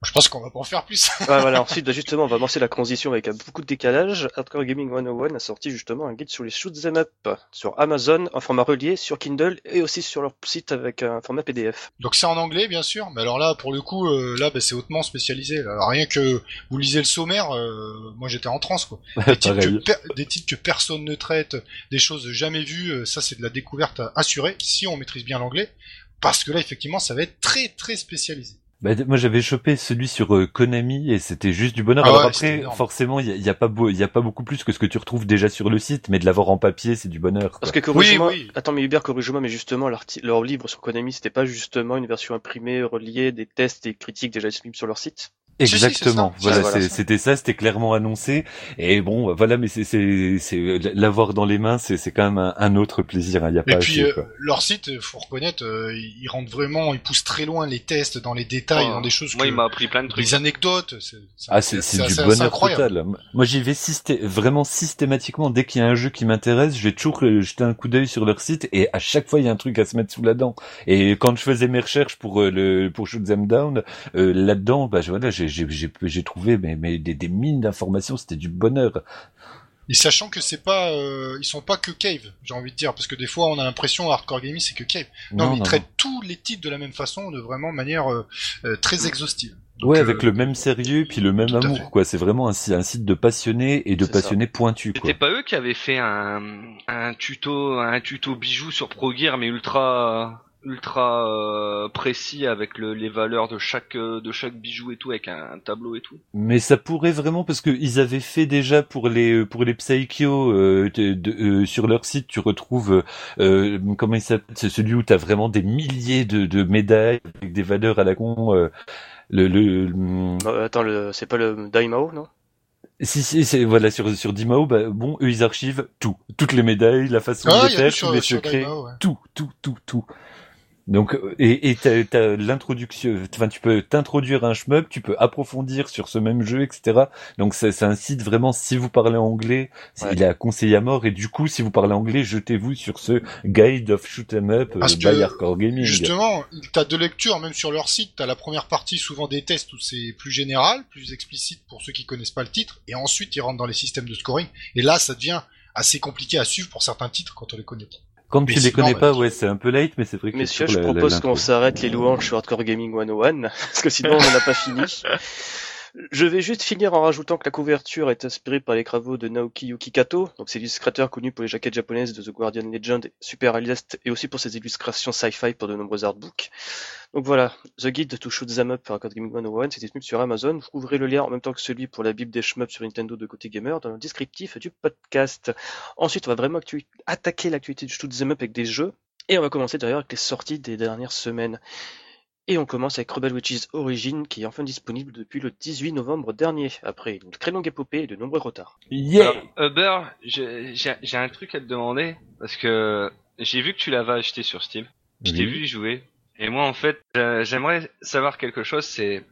Je pense qu'on va pas en faire plus. Ah, voilà, <laughs> ensuite, bah, justement, on va lancer la transition avec beaucoup de décalage. Hardcore Gaming 101 a sorti justement un guide sur les shoot'em up sur Amazon en format relié, sur Kindle et aussi sur leur site avec un format PDF. Donc c'est en anglais, bien sûr. Mais alors là, pour le coup, euh, là, bah, c'est hautement spécialisé. Alors, rien que vous lisez le sommaire, euh, moi j'étais en transe, quoi. <laughs> Des titres, que Pareil. per- des titres que personne ne traite, des choses jamais vues, euh, ça c'est de la découverte assurée, si on maîtrise bien l'anglais. Parce que là, effectivement, ça va être très très spécialisé. Bah, moi j'avais chopé celui sur euh, Konami et c'était juste du bonheur. Ah Alors ouais, après, forcément, il y a, il y a pas beau, il y a pas beaucoup plus que ce que tu retrouves déjà sur le site, mais de l'avoir en papier, c'est du bonheur. quoi. Parce que corrige-moi, Oui, oui. attends mais Hubert corrige-moi, mais justement leur livre sur Konami c'était pas justement une version imprimée, reliée, des tests et critiques déjà disponibles sur leur site? Si, si, c'est Exactement. voilà, voilà, c'était ça, c'était clairement annoncé. Et bon, voilà, mais c'est, c'est, c'est l'avoir dans les mains, c'est, c'est quand même un, un autre plaisir. hein, y a Et pas puis assez, euh, leur site, euh, faut reconnaître, euh, ils rentrent vraiment, ils poussent très loin les tests dans les détails, Oh, dans des choses Moi que, il m'a appris plein de trucs. des anecdotes. c'est- c'est- Ah, c'est, c'est du bonheur incroyable. total. Moi, j'y vais systé- vraiment systématiquement. Dès qu'il y a un jeu qui m'intéresse, je vais toujours euh, jeter un coup d'œil sur leur site et à chaque fois, il y a un truc à se mettre sous la dent. Et quand je faisais mes recherches pour euh, le pour Shoot Them Down, euh, là-dedans, bah voilà, j'ai j'ai trouvé mais, mais des, des mines d'informations. C'était du bonheur. Et sachant que c'est pas, euh, ils sont pas que Cave, j'ai envie de dire, parce que des fois on a l'impression Hardcore Gaming c'est que Cave. Non, mais ils traitent tous les titres de la même façon, de vraiment manière euh, euh, très exhaustive. Donc, Ouais, euh, avec le même sérieux puis le même amour, quoi. C'est vraiment un, si- un site de passionnés et de ça. passionnés pointus. C'était pas eux qui avaient fait un, un tuto, un tuto bijou sur Pro Gear mais ultra, ultra euh, précis avec le, les valeurs de chaque euh, de chaque bijou et tout avec un, un tableau et tout. Mais ça pourrait vraiment parce que ils avaient fait déjà pour les pour les Psycho euh, de- de- euh, sur leur site tu retrouves euh, comment il s'appelle c'est celui où t'as vraiment des milliers de, de médailles avec des valeurs à la con euh, le, le, le- Euh, attends, le... c'est pas le Daimao, non? Si si c'est voilà sur sur Dimao bah, bon eux ils archivent tout toutes les médailles la façon Ah, de y les faire les secrets ouais. tout, tout, tout, tout. Donc euh, et et t'as, t'as l'introduction, enfin tu peux t'introduire un shmup, tu peux approfondir sur ce même jeu, etc. Donc c'est, c'est un site vraiment si vous parlez anglais, Ouais. il est à conseiller à mort et du coup si vous parlez anglais, jetez-vous sur ce Guide of Shoot 'em Up euh, Parce by que, Hardcore Gaming. Justement, t'as deux lectures, même sur leur site, t'as la première partie, souvent des tests où c'est plus général, plus explicite pour ceux qui connaissent pas le titre, et ensuite ils rentrent dans les systèmes de scoring, et là ça devient assez compliqué à suivre pour certains titres quand on les connaît pas. Quand Mais tu les connais pas, bah, ouais, c'est un peu late, mais c'est vrai que Messieurs, je la- propose qu'on s'arrête les louanges sur Hardcore Gaming 101, <laughs> parce que sinon on n'en a pas fini. <laughs> Je vais juste finir en rajoutant que la couverture est inspirée par les travaux de Naoki Yuki Kato, donc c'est l'illustrateur connu pour les jaquettes japonaises de The Guardian Legend, Super Aleste, et aussi pour ses illustrations sci-fi pour de nombreux artbooks. Donc voilà, The Guide to Shoot 'em Up par Hardcore Gaming 101, c'est disponible sur Amazon. Vous trouverez le lien en même temps que celui pour la Bible des shmups sur Nintendo de côté gamer dans le descriptif du podcast. Ensuite, on va vraiment attaquer l'actualité du Shoot 'em Up avec des jeux. Et on va commencer d'ailleurs avec les sorties des dernières semaines. Et on commence avec Rebel Witches Origin qui est enfin disponible depuis le 18 novembre dernier, après une très longue épopée et de nombreux retards. Yeah! Alors, Uber, j'ai un truc à te demander parce que j'ai vu que tu l'avais acheté sur Steam. Je t'ai vu y jouer. Et moi, en fait, euh, j'aimerais savoir quelque chose. C'est,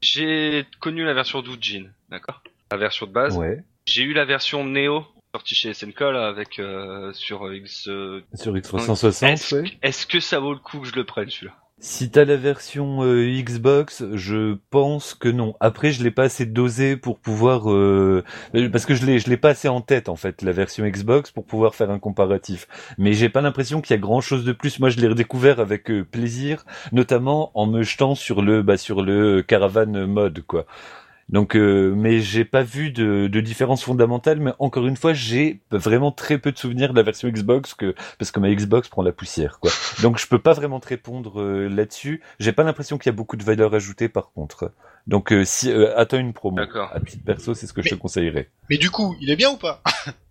j'ai connu la version d'Ujin, d'accord, la version de base. Ouais. J'ai eu la version Neo sortie chez SNK là avec euh, sur X. euh, Sur X360, Est-ce ouais. est-ce que ça vaut le coup que je le prenne celui-là? Si t'as la version euh, Xbox, je pense que non. Après, je l'ai pas assez dosé pour pouvoir euh, euh, parce que je l'ai je l'ai pas assez en tête en fait la version Xbox pour pouvoir faire un comparatif. Mais j'ai pas l'impression qu'il y a grand chose de plus. Moi, je l'ai redécouvert avec plaisir, notamment en me jetant sur le bah sur le caravan mode quoi. Donc, euh, mais j'ai pas vu de, de différence fondamentale. Mais encore une fois, j'ai vraiment très peu de souvenirs de la version Xbox que parce que ma Xbox prend la poussière, quoi. Donc, je peux pas vraiment te répondre euh, là-dessus. J'ai pas l'impression qu'il y a beaucoup de valeur ajoutée, par contre. Donc, euh, si euh, attends une promo. D'accord. À titre perso, c'est ce que je te conseillerais. Mais du coup, il est bien ou pas?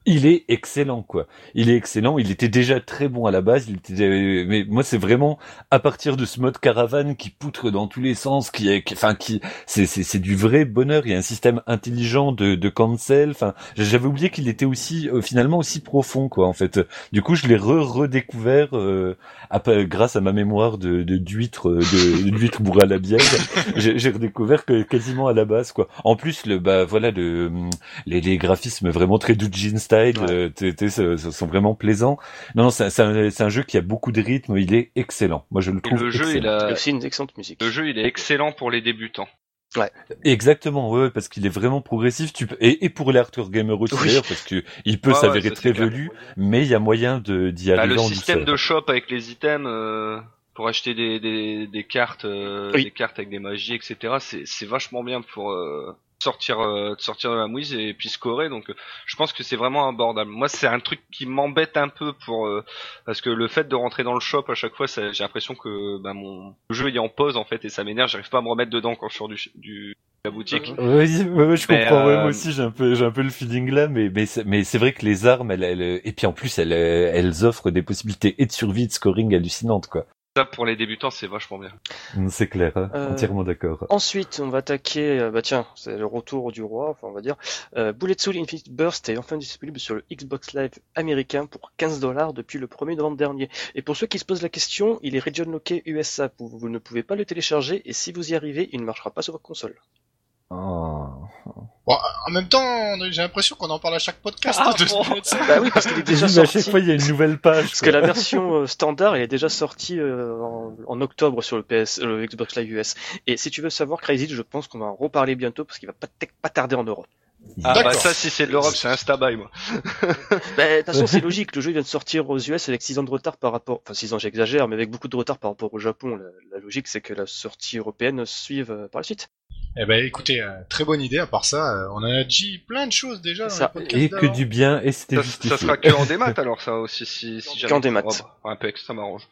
Il est excellent, quoi. Il est excellent. Il était déjà très bon à la base. Il était, euh, mais moi, c'est vraiment à partir de ce mode caravane qui poutre dans tous les sens, qui est, qui- enfin, qui, c'est, c'est, c'est du vrai bonheur. Il y a un système intelligent de, de cancel. Enfin, j'avais oublié qu'il était aussi, euh, finalement, aussi profond, quoi, en fait. Du coup, je l'ai re redécouvert euh, après- grâce à ma mémoire de, de d'huître, euh, de, d'huître bourré à la bière. <laughs> j'ai, j'ai que quasiment à la base, quoi. En plus, le, bah, voilà, le, les, les graphismes vraiment très Doujin style, euh, ce- ce sont vraiment plaisants. Non, non, c'est un, jeu qui a beaucoup de rythme, il est excellent. Moi, je le Et trouve le jeu, il excellent. Et a, aussi une excellente musique. le jeu, il est excellent pour les débutants. Exactement, ouais, ouais, parce qu'il est vraiment progressif. Tu peux... et, et pour les hardcore gamers aussi, Oui. d'ailleurs, parce que il peut Ouais, ouais, s'avérer très velu, mais il y a moyen de d'y Bah, arriver le en système douceur. de shop avec les items euh, pour acheter des, des, des cartes, euh, Oui. des cartes avec des magies, etc. C'est, c'est vachement bien pour euh, sortir, euh, de sortir de la mouise et puis scorer. Donc, euh, je pense que c'est vraiment abordable. Moi, c'est un truc qui m'embête un peu pour euh, parce que le fait de rentrer dans le shop à chaque fois, j'ai l'impression que bah, mon le jeu il est en pause en fait et ça m'énerve. J'arrive pas à me remettre dedans quand je sors du, du de la boutique. Oui, ouais, ouais, je Mais, comprends. ouais, euh, moi aussi, j'ai un peu, j'ai un peu le feeling là, mais mais c'est, mais c'est vrai que les armes, elles, elles- et puis en plus, elles, elles offrent des possibilités et de survie, et de scoring hallucinantes, quoi. Ça pour les débutants, c'est vachement bien. Mm, C'est clair, hein, Euh, entièrement d'accord. Ensuite, on va attaquer, euh, bah tiens, c'est le retour du roi, enfin on va dire. Euh, Bullet Soul Infinite Burst est enfin disponible sur le Xbox Live américain pour 15 dollars depuis le 1er novembre dernier. Et pour ceux qui se posent la question, il est region locké USA, vous, vous ne pouvez pas le télécharger et si vous y arrivez, il ne marchera pas sur votre console. Oh. Bon, en même temps, j'ai l'impression qu'on en parle à chaque podcast. Ah de bon. Bah oui, parce qu'il est déjà Oui, mais à sorti. chaque fois, il y a une nouvelle page. Parce quoi. que la version euh, standard, elle est déjà sortie euh, en, en octobre sur le PS, euh, le Xbox Live US. Et si tu veux savoir Crazy, je pense qu'on va en reparler bientôt parce qu'il va pas, pas tarder en Europe. Ah bah ça, si c'est de l'Europe, c'est un stabaille moi. <laughs> Bah, de toute façon, c'est logique. Le jeu vient de sortir aux US avec 6 ans de retard par rapport, enfin 6 ans, j'exagère, mais avec beaucoup de retard par rapport au Japon. La, la logique, c'est que la sortie européenne suive euh, par la suite. Eh ben, écoutez, euh, très bonne idée. À part ça, euh, on a dit plein de choses déjà. Dans ça. Et que du bien, et c'était Ça, sera que en démat alors ça aussi si, si jamais. Qu'en démat. Oh, bah, un PX, ça m'arrange.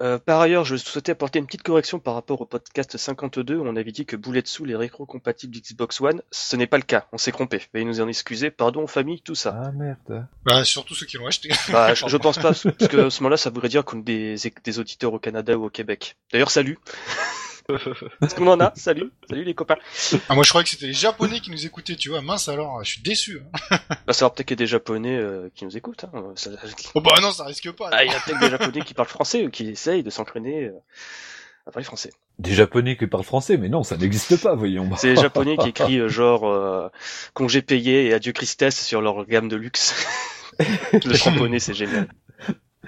Euh, par ailleurs, je souhaitais apporter une petite correction par rapport au podcast 52 où on avait dit que Bulletsoul est rétro-compatible Xbox One. Ce n'est pas le cas, on s'est trompé. Veuillez nous en excuser, pardon famille, tout ça. Ah merde. Bah, surtout ceux qui l'ont acheté. Bah, <laughs> je, je pense pas, parce que à ce moment-là, ça voudrait dire qu'on a des, des auditeurs au Canada ou au Québec. D'ailleurs, salut. <laughs> Est-ce qu'on en a? Salut, salut les copains. Ah, moi, je croyais que c'était les Japonais qui nous écoutaient, tu vois. Mince alors, je suis déçu. hein. <laughs> Bah, ça va peut-être qu'il y a des Japonais euh, qui nous écoutent. Hein. Ça- Oh bah non, ça risque pas. Ah, il y a peut-être des Japonais qui parlent français ou qui essayent de s'entraîner euh, à parler français. Des japonais qui parlent français, mais non, ça n'existe pas, voyons. C'est les Japonais qui <laughs> écrivent euh, genre euh, congé payé et adieu tristesse sur leur gamme de luxe. Le japonais, c'est génial.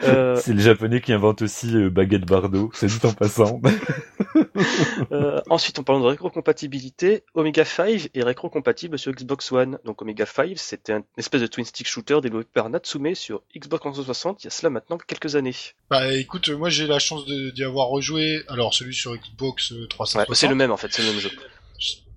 Euh, C'est le japonais qui invente aussi euh, baguette bardo, c'est dit en passant. <laughs> euh, ensuite, en parlant de rétrocompatibilité, Omega 5 est rétrocompatible sur Xbox One. Donc Omega 5, c'était un espèce de twin stick shooter développé par Natsume sur Xbox 360 il y a cela maintenant quelques années. Bah écoute, moi j'ai la chance d'y avoir rejoué. Alors celui sur Xbox euh, Ouais, 360. c'est le même en fait, c'est le même jeu.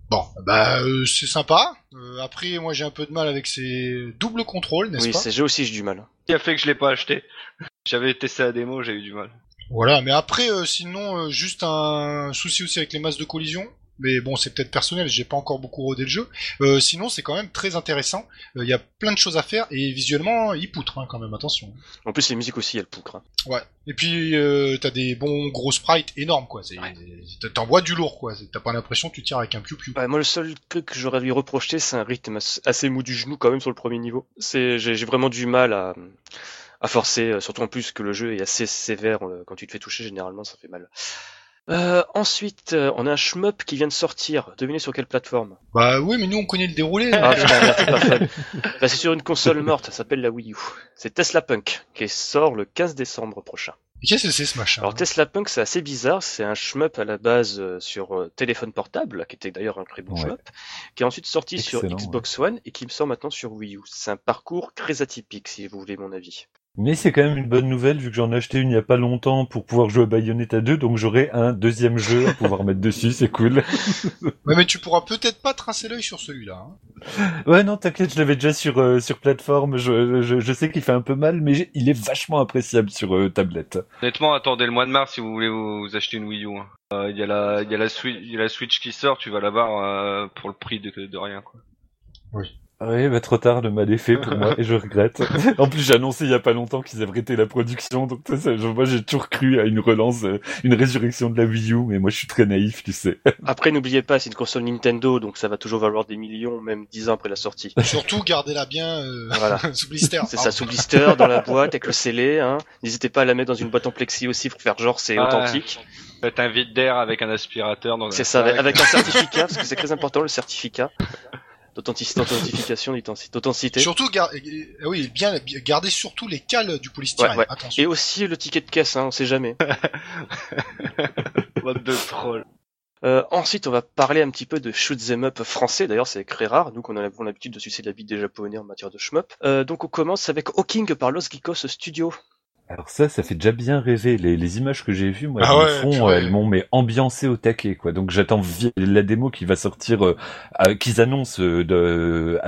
Bon, bah euh, c'est sympa. Euh, après, moi j'ai un peu de mal avec ces doubles contrôles, n'est-ce Oui, pas? c'est jeu aussi, j'ai du mal. Qui a fait que je l'ai pas acheté. <laughs> J'avais testé la démo, j'ai eu du mal. Voilà, mais après, euh, sinon, euh, juste un souci aussi avec les masses de collision. Mais bon, c'est peut-être personnel, j'ai pas encore beaucoup rodé le jeu. Euh, sinon, c'est quand même très intéressant. Il y a plein de choses à faire et visuellement, il poutre hein, quand même, attention. En plus, les musiques aussi, elles poucrent. hein. Ouais. Et puis, euh, t'as des bons gros sprites énormes, quoi. C'est- T'envoies du lourd, quoi. T'as pas l'impression que tu tires avec un piou-piou. Ouais, moi, le seul truc que j'aurais lui reproché, c'est un rythme as- assez mou du genou quand même sur le premier niveau. J'ai vraiment du mal à, à forcer, euh, surtout en plus que le jeu est assez sévère euh, quand tu te fais toucher. Généralement, ça fait mal. Euh, ensuite, euh, on a un shmup qui vient de sortir. Devinez sur quelle plateforme? Bah oui, mais nous, on connaît le déroulé. Ah merde, c'est. <laughs> Bah, c'est sur une console morte. Ça s'appelle la Wii U. C'est Tesla Punk qui sort le 15 décembre prochain. Et Qu'est-ce que c'est ce machin? Alors Tesla Punk, c'est assez bizarre. C'est un shmup à la base euh, sur euh, téléphone portable, qui était d'ailleurs un très bon Ouais. shmup, qui est ensuite sorti sur Xbox One et qui me sort maintenant sur Wii U. C'est un parcours très atypique, si vous voulez mon avis. Mais c'est quand même une bonne nouvelle vu que j'en ai acheté une il y a pas longtemps pour pouvoir jouer à Bayonetta 2, donc j'aurai un deuxième jeu à pouvoir mettre dessus, c'est cool. <laughs> Ouais, mais tu pourras peut-être pas tracer l'œil sur celui-là. Hein. Ouais non t'inquiète, je l'avais déjà sur euh, sur plateforme, je, je, je sais qu'il fait un peu mal, mais il est vachement appréciable sur euh, tablette. Honnêtement, attendez le mois de mars si vous voulez vous, vous acheter une Wii U. hein. Euh, Il y a la, il y a la Switch, il y a la Switch qui sort, tu vas l'avoir euh, pour le prix de, de rien. Quoi. Oui, bah trop tard, le mal est fait pour moi et je regrette. <laughs> en plus, j'ai annoncé il y a pas longtemps qu'ils arrêté la production, donc ça, moi j'ai toujours cru à une relance, euh, une résurrection de la Wii U, mais moi je suis très naïf, tu sais. <laughs> Après, n'oubliez pas, c'est une console Nintendo, donc ça va toujours valoir des millions, même 10 ans après la sortie. <laughs> Surtout, gardez-la bien euh, Voilà. sous blister. C'est ça, sous blister, dans la boîte, avec le scellé. Hein. N'hésitez pas à la mettre dans une boîte en plexi aussi pour faire genre c'est authentique. Faites un vide d'air avec un aspirateur. Dans C'est ça, avec, avec un certificat, parce que c'est très important le certificat d'authentification, d'authentici- d'authenticité. Surtout, gar- oui, bien, gardez surtout les cales du polystyrène. Ouais, ouais. Attention. Et aussi le ticket de caisse, hein, on sait jamais. <laughs> De troll. Euh, ensuite, on va parler un petit peu de shoot 'em up français. D'ailleurs, c'est très rare. Nous, qu'on a on a l'habitude de sucer la bite des japonais en matière de shmup. Euh, donc, on commence avec Hawking par Los Geekos Studio. Alors ça, ça fait déjà bien rêver. Les, les images que j'ai vues, moi, Ah elles ouais, purée. elles m'ont mais ambiancé au taquet, quoi. Donc j'attends la démo qui va sortir, euh, qu'ils annoncent euh, de,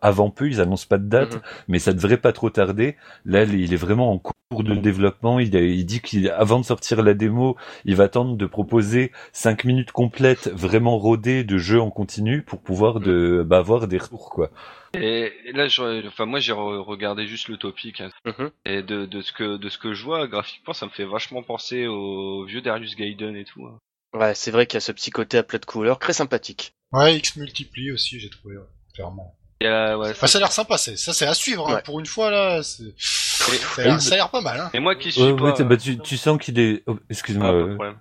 avant peu. Ils annoncent pas de date, Mhm. mais ça devrait pas trop tarder. Là, il est vraiment en cours de développement. Il, a- il dit qu'avant de sortir la démo, il va attendre de proposer cinq minutes complètes, vraiment rodées de jeu en continu pour pouvoir de, bah, avoir des retours, quoi. Et, et là, je, enfin moi j'ai re- regardé juste le topic hein. Mhm. et de, de ce que de ce que je vois graphiquement, ça me fait vachement penser au vieux Darius Gaiden et tout. hein. Ouais, c'est vrai qu'il y a ce petit côté à plat de couleur, très sympathique. Ouais, X multiplie aussi, j'ai trouvé, ouais, clairement. Et, euh, ouais, Enfin, ça a l'air sympa, c'est, ça c'est à suivre, hein, pour une fois, là, c'est, ça a l'air- ça a l'air pas mal, hein. Et moi qui suis Ouais, pas. bah, tu, tu sens qu'il est. oh, Ah, Excuse-moi. problème.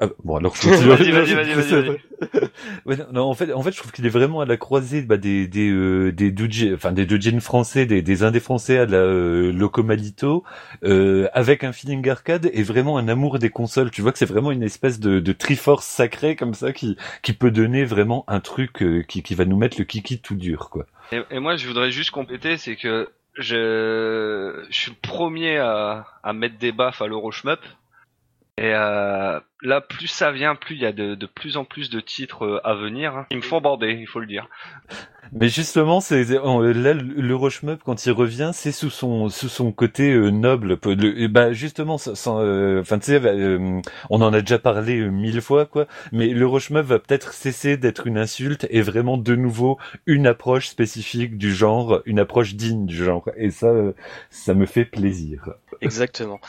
Ah, bon alors <laughs> je continue. <laughs> Vas-y, vas-y, vas-y, vas-y. <laughs> Ouais, non, non, en fait, en fait, je trouve qu'il est vraiment à la croisée bah, des des euh, des doujin, enfin des doujin français, des des indés français à la euh, Locomalito, euh, avec un feeling arcade et vraiment un amour des consoles. Tu vois que c'est vraiment une espèce de de triforce sacré comme ça qui qui peut donner vraiment un truc euh, qui qui va nous mettre le kiki tout dur quoi. Et, et moi, je voudrais juste compléter, c'est que je, je suis le premier à, à mettre des baffes à l'Euroshmup. Et euh, là, plus ça vient, plus il y a de, de plus en plus de titres euh, à venir. hein. Ils me font bander, il faut le dire. Mais justement, c'est on- là l'Euroshmup quand il revient, c'est sous son sous son côté euh, noble. le- bah justement, sans- euh, enfin tu sais, euh, on en a déjà parlé euh, mille fois quoi. Mais l'Euroshmup va peut-être cesser d'être une insulte et vraiment de nouveau une approche spécifique du genre, une approche digne du genre. Et ça, euh, ça me fait plaisir. Exactement.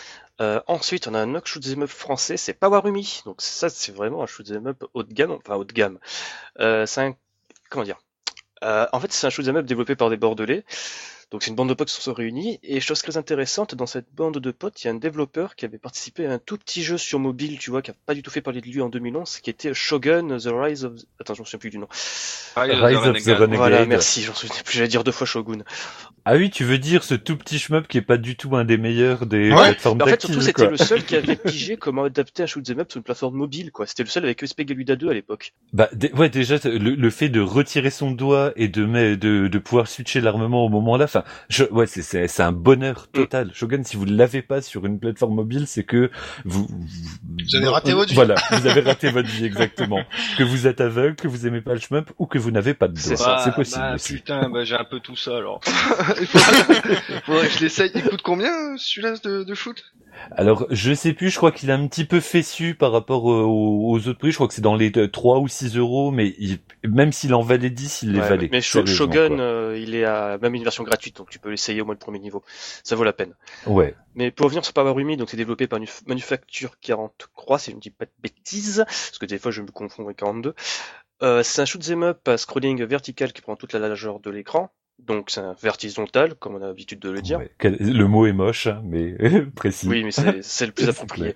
Euh, ensuite, on a un autre shoot'em up français, c'est Powerumi. Donc ça, c'est vraiment un shoot'em up haut de gamme, enfin haut de gamme. Euh, c'est un, comment dire? Euh, En fait, c'est un shoot'em up développé par des Bordelais. Donc c'est une bande de potes qui se sont réunis. Et chose très intéressante, dans cette bande de potes, il y a un développeur qui avait participé à un tout petit jeu sur mobile, tu vois, qui a pas du tout fait parler de lui en 2011, qui était Shogun, The Rise of... Attends, je me souviens plus du nom. Rise of the Rise of the Renegade. Voilà, merci, j'en souviens plus, j'allais dire deux fois Shogun. Ah oui, tu veux dire ce tout petit shmup qui est pas du tout un des meilleurs des Ouais. plateformes Mais en fait, surtout, c'était le seul qui avait pigé comment adapter un shoot'em up sur une plateforme mobile, quoi. C'était le seul avec ESP Galuda 2 à l'époque. Bah ouais déjà le, le fait de retirer son doigt et de, de pouvoir switcher l'armement au moment là enfin je ouais c'est c'est c'est un bonheur Mm. total Shogun si vous ne l'avez pas sur une plateforme mobile c'est que vous Vous avez raté votre vie. voilà vous avez raté votre vie exactement que vous êtes aveugle que vous aimez pas le shmup ou que vous n'avez pas de C'est doigt ça. c'est possible bah, aussi putain, bah, j'ai un peu tout ça alors. Il faudrait, <laughs> <laughs> faudrait que je l'essaye. Il coûte combien celui-là de, de shoot? Alors je sais plus je crois qu'il a un petit peu fessu par rapport euh, aux, aux autres prix je crois que c'est dans les euh, 3 ou 6 euros mais il- même s'il en valait 10 il les Ouais, valait mais Shogun, euh, il est à même une version gratuite, donc tu peux l'essayer au moins le premier niveau. Ça vaut la peine. ouais Mais pour revenir sur Powerumi, donc c'est développé par une Manufacture 43, si je ne dis pas de bêtises, parce que des fois je me confonds avec 42. Euh, c'est un shoot'em up à scrolling vertical qui prend toute la largeur de l'écran. Donc c'est un vertical, comme on a l'habitude de le dire. Ouais. Le mot est moche hein, mais <laughs> précis Oui, mais c'est c'est le plus approprié.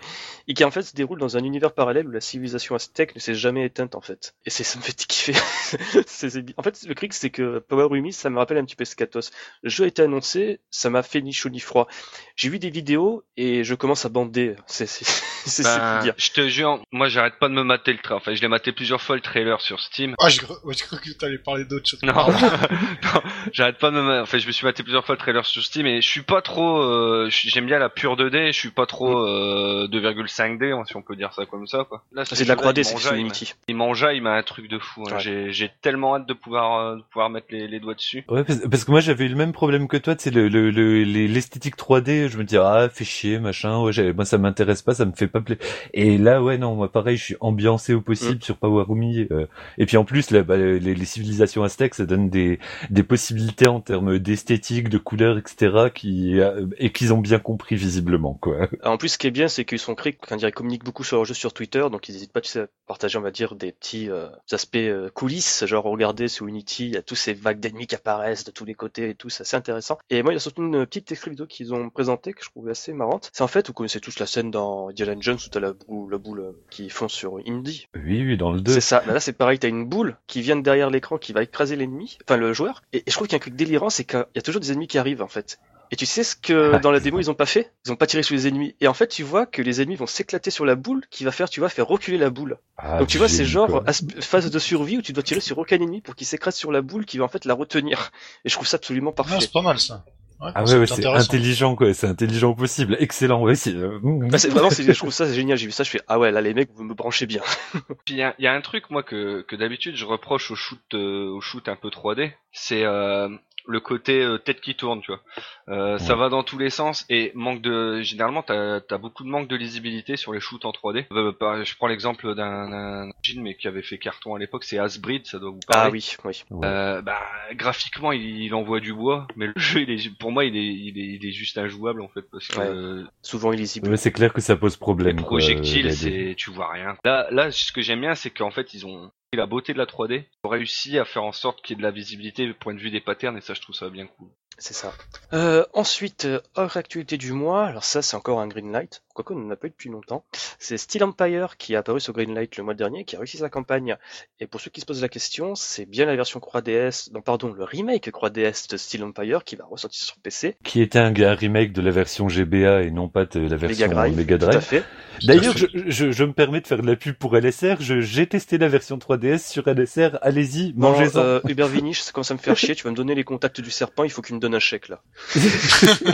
Et qui en fait se déroule dans un univers parallèle où la civilisation aztèque ne s'est jamais éteinte en fait. Et c'est ça me fait kiffer. <laughs> C'est- c'est bi- en fait, le cric c'est que Powerumi, ça me rappelle un petit peu Scatos. Le jeu a été annoncé, ça m'a fait ni chaud ni froid. J'ai vu des vidéos et je commence à bander. C'est c'est <laughs> c'est c'est Ben, dire. je te jure, moi j'arrête pas de me mater le train. Enfin, je l'ai maté plusieurs fois le trailer sur Steam. Ah, je, cro- ouais, je crois que t'allais parler d'autre chose. Non, non, j'arrête pas de me. Enfin, je me suis maté plusieurs fois le trailer sur Steam et je suis pas trop. euh, J'aime bien la pure 2D. Je suis pas trop euh, 2,5D, hein, si on peut dire ça comme ça. quoi. Là, C'est de la celui-là, 3D, il c'est Unity. Il m'enjaille, il m'a un truc de fou. hein. Ouais. J'ai- tellement hâte de pouvoir, euh, de pouvoir mettre les, les doigts dessus. Ouais, parce, parce que moi j'avais eu le même problème que toi, c'est le le- le- l'esthétique 3D. Je me dis ah fais chier machin. Ouais, j'ai- moi ça m'intéresse pas, ça me fait pas plaisir. Et là ouais non moi pareil, je suis ambiancé au possible sur Powerumi. euh, et puis en plus là, bah, les, les civilisations aztèques, ça donne des des possibilités en termes d'esthétique, de couleurs, etc. qui euh, et qu'ils ont bien compris visiblement quoi. En plus, ce qui est bien, c'est qu'ils sont créés, quand ils communiquent beaucoup sur leur jeu sur Twitter, donc ils n'hésitent pas tu sais, à partager, on va dire, des petits euh, aspects euh, coulisses, genre regardez sur Unity, il y a tous ces vagues d'ennemis qui apparaissent de tous les côtés et tout, c'est assez intéressant. Et moi, il y a surtout une petite extrait vidéo qu'ils ont présenté que je trouvais assez marrante. C'est en fait, vous connaissez tous la scène dans Indiana Jones où t'as la boule, la boule euh, qui fonce sur Indy. Oui oui dans le 2. C'est ça. Là, c'est pareil. T'as une boule qui vient de derrière l'écran qui va écraser l'ennemi, enfin le joueur. Et, et je trouve un truc délirant, c'est qu'il y a toujours des ennemis qui arrivent en fait. Et tu sais ce que dans la démo ils ont pas fait? Ils ont pas tiré sur les ennemis. Et en fait, tu vois que les ennemis vont s'éclater sur la boule, qui va faire, tu vois, faire reculer la boule. Ah, Donc tu vois, c'est genre phase de survie où tu dois tirer sur aucun ennemi pour qu'il s'écrase sur la boule, qui va en fait la retenir. Et je trouve ça absolument Non, parfait. c'est pas mal ça. Ouais, Ah ouais, ouais c'est intelligent quoi, c'est intelligent au possible, excellent ouais c'est. euh, Bah, c'est vraiment, c'est- je trouve ça génial. J'ai vu ça, je fais ah ouais, là les mecs, vous me branchez bien. <laughs> Puis il y a, il y a un truc moi que, que d'habitude je reproche au shoot euh, au shoot un peu 3D, c'est euh, le côté euh, tête qui tourne, tu vois. Euh, Ça va dans tous les sens et manque de généralement t'as as beaucoup de manque de lisibilité sur les shoots en 3D. Euh, par- je prends l'exemple d'un d'un jean mais qui avait fait carton à l'époque, c'est Asbrid, ça doit vous parler. Ah oui, oui. ouais. Euh, bah graphiquement il, il envoie du bois, mais le jeu il est pour moi il est il est, il est juste injouable en fait parce que Ouais. euh, Souvent illisible. Ouais, c'est clair que ça pose les problème. quoi, projectiles, euh, c'est tu vois rien. Là, là, ce que j'aime bien, c'est qu'en fait, ils ont la beauté de la 3D, ils ont réussi à faire en sorte qu'il y ait de la visibilité du point de vue des patterns, et ça, je trouve ça bien cool. C'est ça. Euh, ensuite, euh, hors actualité du mois, alors ça c'est encore un Greenlight, quoique on n'en a pas eu depuis longtemps. C'est Steel Empire qui est apparu sur Greenlight le mois dernier, qui a réussi sa campagne. Et pour ceux qui se posent la question, c'est bien la version Croix DS, non pardon, le remake Croix DS de Steel Empire qui va ressortir sur PC, Qui était un, un remake de la version GBA et non pas de la version Mega Drive. D'ailleurs, je, je, je me permets de faire de la pub pour LSR. J'ai testé la version 3DS sur LSR. Allez-y, mangez-en. euh, Hubert Vinich, ça commence à me faire chier, tu vas me donner les contacts du serpent, il faut qu'il me donne un chèque là. <laughs>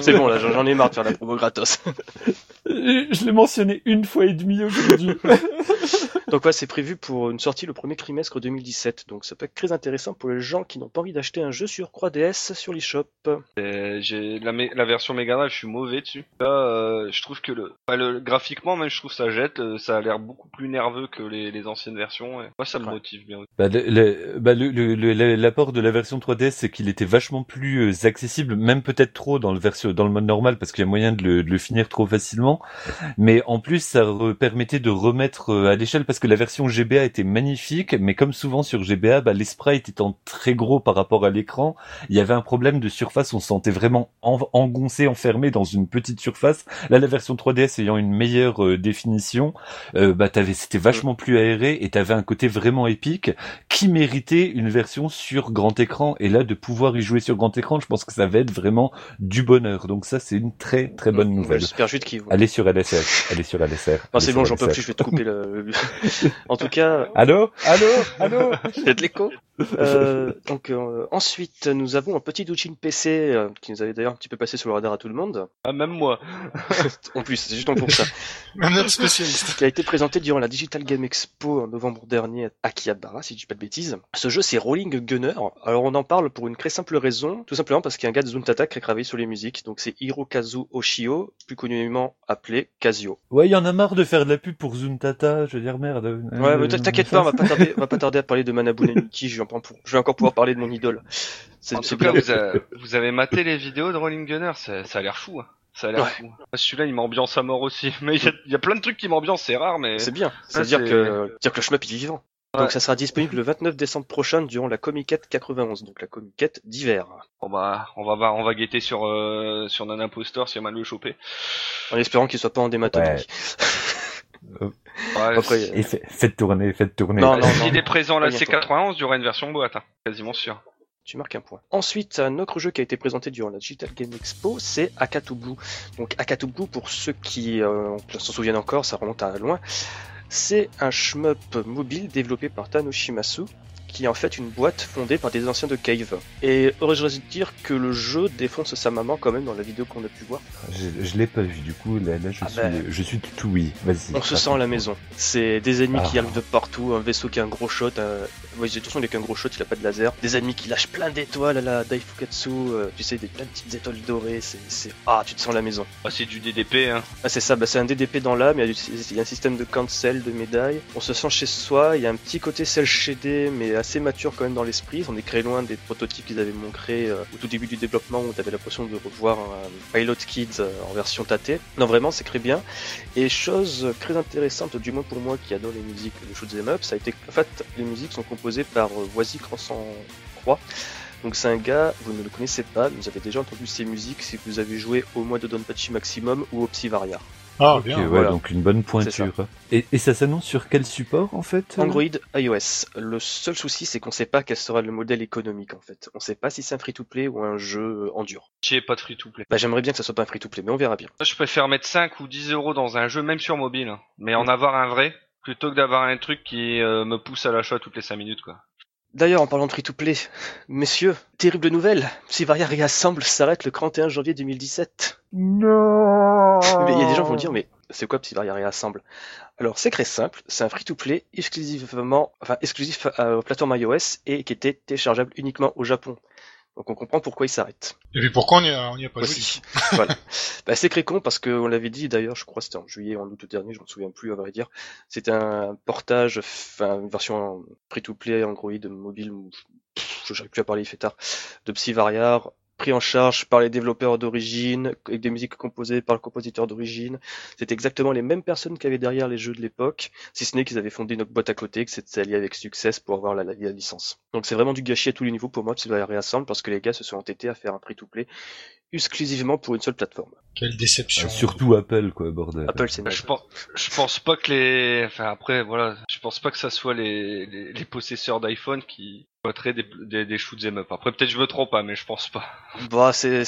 c'est bon là, j'en ai marre de faire la promo gratos. Je l'ai mentionné une fois et demie aujourd'hui. <laughs> Donc ouais, c'est prévu pour une sortie le premier trimestre 2017. Donc ça peut être très intéressant pour les gens qui n'ont pas envie d'acheter un jeu sur 3DS sur l'eShop. Euh, J'ai la, version Mega Drive, je suis mauvais dessus. Là, euh, je trouve que le, enfin, le graphiquement même, je trouve ça jette. euh, ça a l'air beaucoup plus nerveux que les, les anciennes versions. Et moi, ça me motive bien. Bah, le- le- bah, le- le- le- l'apport de la version 3DS, c'est qu'il était vachement plus accessible, même peut-être trop dans le version, dans le mode normal, parce qu'il y a moyen de le, de le finir trop facilement. Mais en plus, ça permettait de remettre à l'échelle, parce que la version GBA était magnifique, mais comme souvent sur GBA, bah, les sprites étant très gros par rapport à l'écran, il y avait un problème de surface, on se sentait vraiment en- engoncé, enfermé dans une petite surface. Là, la version 3DS ayant une meilleure euh, définition, euh, bah, t'avais, c'était vachement plus aéré et t'avais un côté vraiment épique qui méritait une version sur grand écran. Et là, de pouvoir y jouer sur grand écran, je pense que ça va être vraiment du bonheur. Donc ça, c'est une très très bonne nouvelle. J'espère juste vont. Allez sur LSR. Allez sur LSR. Allez c'est bon, j'en peux plus, je vais te couper le. <laughs> en tout cas, Allô Allô Allô <laughs> a de l'écho. Euh, donc euh, ensuite, nous avons un petit Douchin PC euh, qui nous avait d'ailleurs un petit peu passé sous le radar à tout le monde. Ah, même moi. <laughs> en plus, c'est juste pour ça. Même notre spécialiste. qui a été présenté durant la Digital Game Expo en novembre dernier à Akihabara, si je dis pas de bêtises. Ce jeu, c'est Rolling Gunner. Alors, on en parle pour une très simple raison, tout simplement parce qu'il y a un gars de Zuntata qui a travaillé sur les musiques. Donc, c'est Hirokazu Oshio, plus communément appelé Casio. Ouais, il y en a marre de faire de la pub pour Zuntata. Je veux dire, merde. Ouais, Euh, mais t'inquiète pas, on va pas <laughs> tarder, on va pas tarder à parler de Manabu Neniki. Je je vais encore pouvoir parler de mon idole. C'est En tout cas, vous, avez- vous avez maté les vidéos de Rolling Gunner, ça, ça a l'air fou. hein. Ça a l'air Ouais. fou. Celui-là, il m'ambiance à mort aussi. <laughs> Mais il y a, il y a plein de trucs qui m'ambiancent, c'est rare, mais. C'est bien. C'est-à-dire c'est- que, dire que le shmup il est vivant. Ouais. Donc ça sera disponible le 29 décembre prochain durant la Comiquette 91, donc la Comiquette d'hiver. Bon bah, on va voir, on va guetter sur euh, sur Nana Poster si on va le choper. En espérant qu'il soit pas en dématologie. Ouais, <laughs> Après, Et fait- faites tourner, faites tourner. Non, non, S'il est présent là, Pas c'est bientôt. 91, il y aura une version boîte, hein. quasiment sûr. Tu marques un point. Ensuite, un autre jeu qui a été présenté durant la Digital Game Expo, c'est Akatu Blue. Donc Akatu Blue, pour ceux qui euh, s'en souviennent encore, ça remonte à loin, c'est un shmup mobile développé par Tanoshimasu, qui est en fait une boîte fondée par des anciens de Cave. Et aurais-je dire que le jeu défonce sa maman quand même dans la vidéo qu'on a pu voir? Je, je l'ai pas vu, du coup, là, là je, Ah suis, ben. je suis tout oui. Vas-y. On se sent à la maison. C'est des ennemis qui Ah. arrivent de partout, un vaisseau qui a un gros shot. Un... Ouais, de toute façon, il a qu'un gros shot, il a pas de laser. Des ennemis qui lâchent plein d'étoiles à la Daifukatsu, euh, tu sais, des plein de petites étoiles dorées. C'est. Ah, tu te sens à la maison. Ah, c'est du DDP, hein. Ah, c'est ça, bah, c'est un DDP dans l'âme, il y, a du- il y a un système de cancel, de médailles. On se sent chez soi, il y a un petit côté cel shadé, mais assez mature quand même dans l'esprit. On est très loin des prototypes qu'ils avaient montrés euh, au tout début du développement où tu avais l'impression de revoir un Pilot Kids euh, en version tâtée. Non, vraiment, c'est très bien. Et chose très intéressante, du moins pour moi qui adore les musiques de shoot'em up, ça a été en fait les musiques sont composées par euh, Voisy Cranson Croix. Donc c'est un gars, vous ne le connaissez pas, vous avez déjà entendu ses musiques si vous avez joué au mois de Donpachi Maximum ou au Psyvaria. Ah, Ok, bien. ouais, voilà. donc une bonne pointure. Et, et ça s'annonce sur quel support en fait euh Android, iOS. Le seul souci c'est qu'on sait pas quel sera le modèle économique en fait. On sait pas si c'est un free-to-play ou un jeu en dur. J'ai pas de free to play. Bah j'aimerais bien que ça soit pas un free-to-play, mais on verra bien. Je préfère mettre 5 ou 10 euros dans un jeu, même sur mobile, hein. mais en avoir un vrai, plutôt que d'avoir un truc qui euh, me pousse à l'achat toutes les 5 minutes, quoi. D'ailleurs, en parlant de free-to-play, messieurs, terrible nouvelle, Psyvaria Reassemble s'arrête le 31 janvier 2017. Non <laughs> Mais il y a des gens qui vont dire, mais c'est quoi Psyvaria Reassemble Alors, c'est très simple, c'est un free-to-play exclusivement, enfin, exclusif à- aux plateformes iOS et qui était téléchargeable uniquement au Japon. Donc on comprend pourquoi il s'arrête. Et puis pourquoi on y a, pas joué Aussi. <laughs> voilà. Bah, c'est très con parce qu'on l'avait dit d'ailleurs, je crois c'était en juillet, en août dernier, je me souviens plus à vrai dire. C'était un portage, enfin une version free-to-play Android mobile, ou- je n'arrive plus à parler, il fait tard, de Psyvariar, pris en charge par les développeurs d'origine, avec des musiques composées par le compositeur d'origine. C'était exactement les mêmes personnes qui avaient derrière les jeux de l'époque, si ce n'est qu'ils avaient fondé une autre boîte à côté, que c'était allié avec Success pour avoir la, la, la licence. Donc c'est vraiment du gâchis à tous les niveaux pour moi, Psyvariar Reassemble, parce que les gars se sont entêtés à faire un free-to-play exclusivement pour une seule plateforme. Quelle déception. Euh, Surtout Apple, quoi, bordel. Apple, c'est je pense, je pense pas que les, enfin après voilà, je pense pas que ça soit les les, les possesseurs d'iPhone qui voteraient des des, des shoot'em up. Après peut-être je me trompe pas, mais je pense pas. Bah, c'est.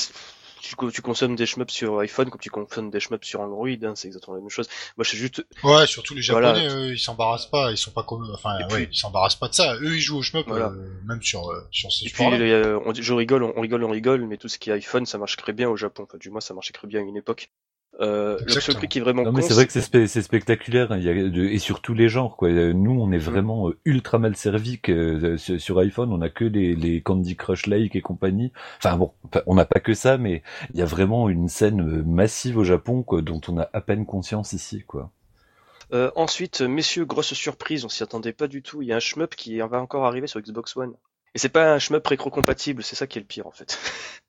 Tu, tu consommes des shmups sur iPhone comme tu consommes des shmups sur Android, hein, c'est exactement la même chose. Moi, je suis juste. Ouais, surtout les Voilà. japonais, eux, ils s'embarrassent pas, ils sont pas comme, enfin, ouais, puis- ils s'embarrassent pas de ça. Eux, ils jouent au shmup, Voilà. euh, même sur, euh, sur ces Et puis, les, euh, on dit- je rigole, on, on rigole, on rigole, mais tout ce qui est iPhone, ça marche très bien au Japon. Enfin, du moins, ça marchait très bien à une époque. Euh, le seul truc qui est vraiment Non mais c'est vrai que c'est spectaculaire hein, il y a de- et sur tous les genres quoi. Nous on est vraiment euh, ultra mal servi que euh, sur iPhone on a que les, les Candy Crush Like et compagnie. Enfin bon on n'a pas que ça mais il y a vraiment une scène euh, massive au Japon quoi, dont on a à peine conscience ici quoi. Euh, ensuite, messieurs, grosse surprise, on s'y attendait pas du tout. Il y a un shmup qui va encore arriver sur Xbox One. Et c'est pas un shmup rétro-compatible, c'est ça qui est le pire en fait. <laughs>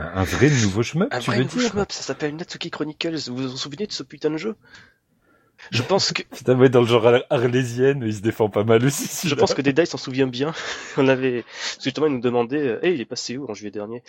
Un, un vrai nouveau shmup Un tu vrai veux nouveau dire? shmup, ça s'appelle Natsuki Chronicles. Vous vous en souvenez de ce putain de jeu? Je pense que <laughs> Putain ouais dans le genre ar- arlésienne il se défend pas mal aussi. je pense que Deadeye s'en souvient bien. <laughs> On avait parce que justement il nous demandait, euh, hey, il est passé où en juillet dernier?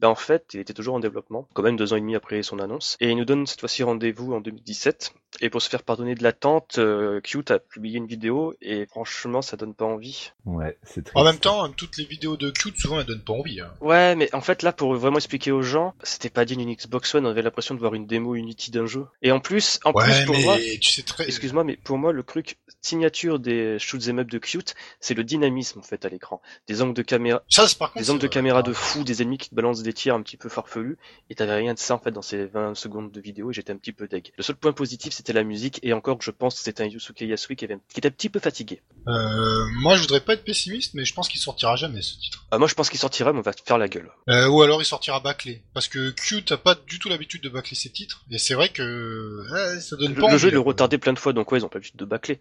Ben en fait, il était toujours en développement, quand même deux ans et demi après son annonce, et il nous donne cette fois-ci rendez-vous en 2017. Et pour se faire pardonner de l'attente, euh, Cute a publié une vidéo et franchement, ça donne pas envie. Ouais c'est triste. En même temps, toutes les vidéos de Cute, souvent, elles donnent pas envie. Hein. Ouais, mais en fait là, pour vraiment expliquer aux gens, c'était pas digne d'une Xbox One. On avait l'impression de voir une démo Unity d'un jeu. Et en plus, en Ouais, plus pour mais moi, tu excuse-moi, mais pour moi, le truc signature des shoots em up de Cute, c'est le dynamisme en fait à l'écran. Des angles de caméra, Ça, c'est par contre... des angles de caméra de fou, des ennemis qui te balancent des tirs un petit peu farfelus, et t'avais rien de ça en fait dans ces 20 secondes de vidéo, et j'étais un petit peu deg. Le seul point positif, c'était la musique, et encore que je pense que c'était un Yusuke Yasui qui, avait, qui était un petit peu fatigué. Euh, moi, je voudrais pas être pessimiste, mais je pense qu'il sortira jamais, ce titre. Ah, moi, je pense qu'il sortira, mais on va te faire la gueule. Euh, ou alors il sortira bâclé. Parce que Cute a pas du tout l'habitude de bâcler ses titres. Et c'est vrai que ouais, ça donne Le, pas le jeu, est retardé plein de fois, donc ouais, ils ont pas l'habitude de bâcler.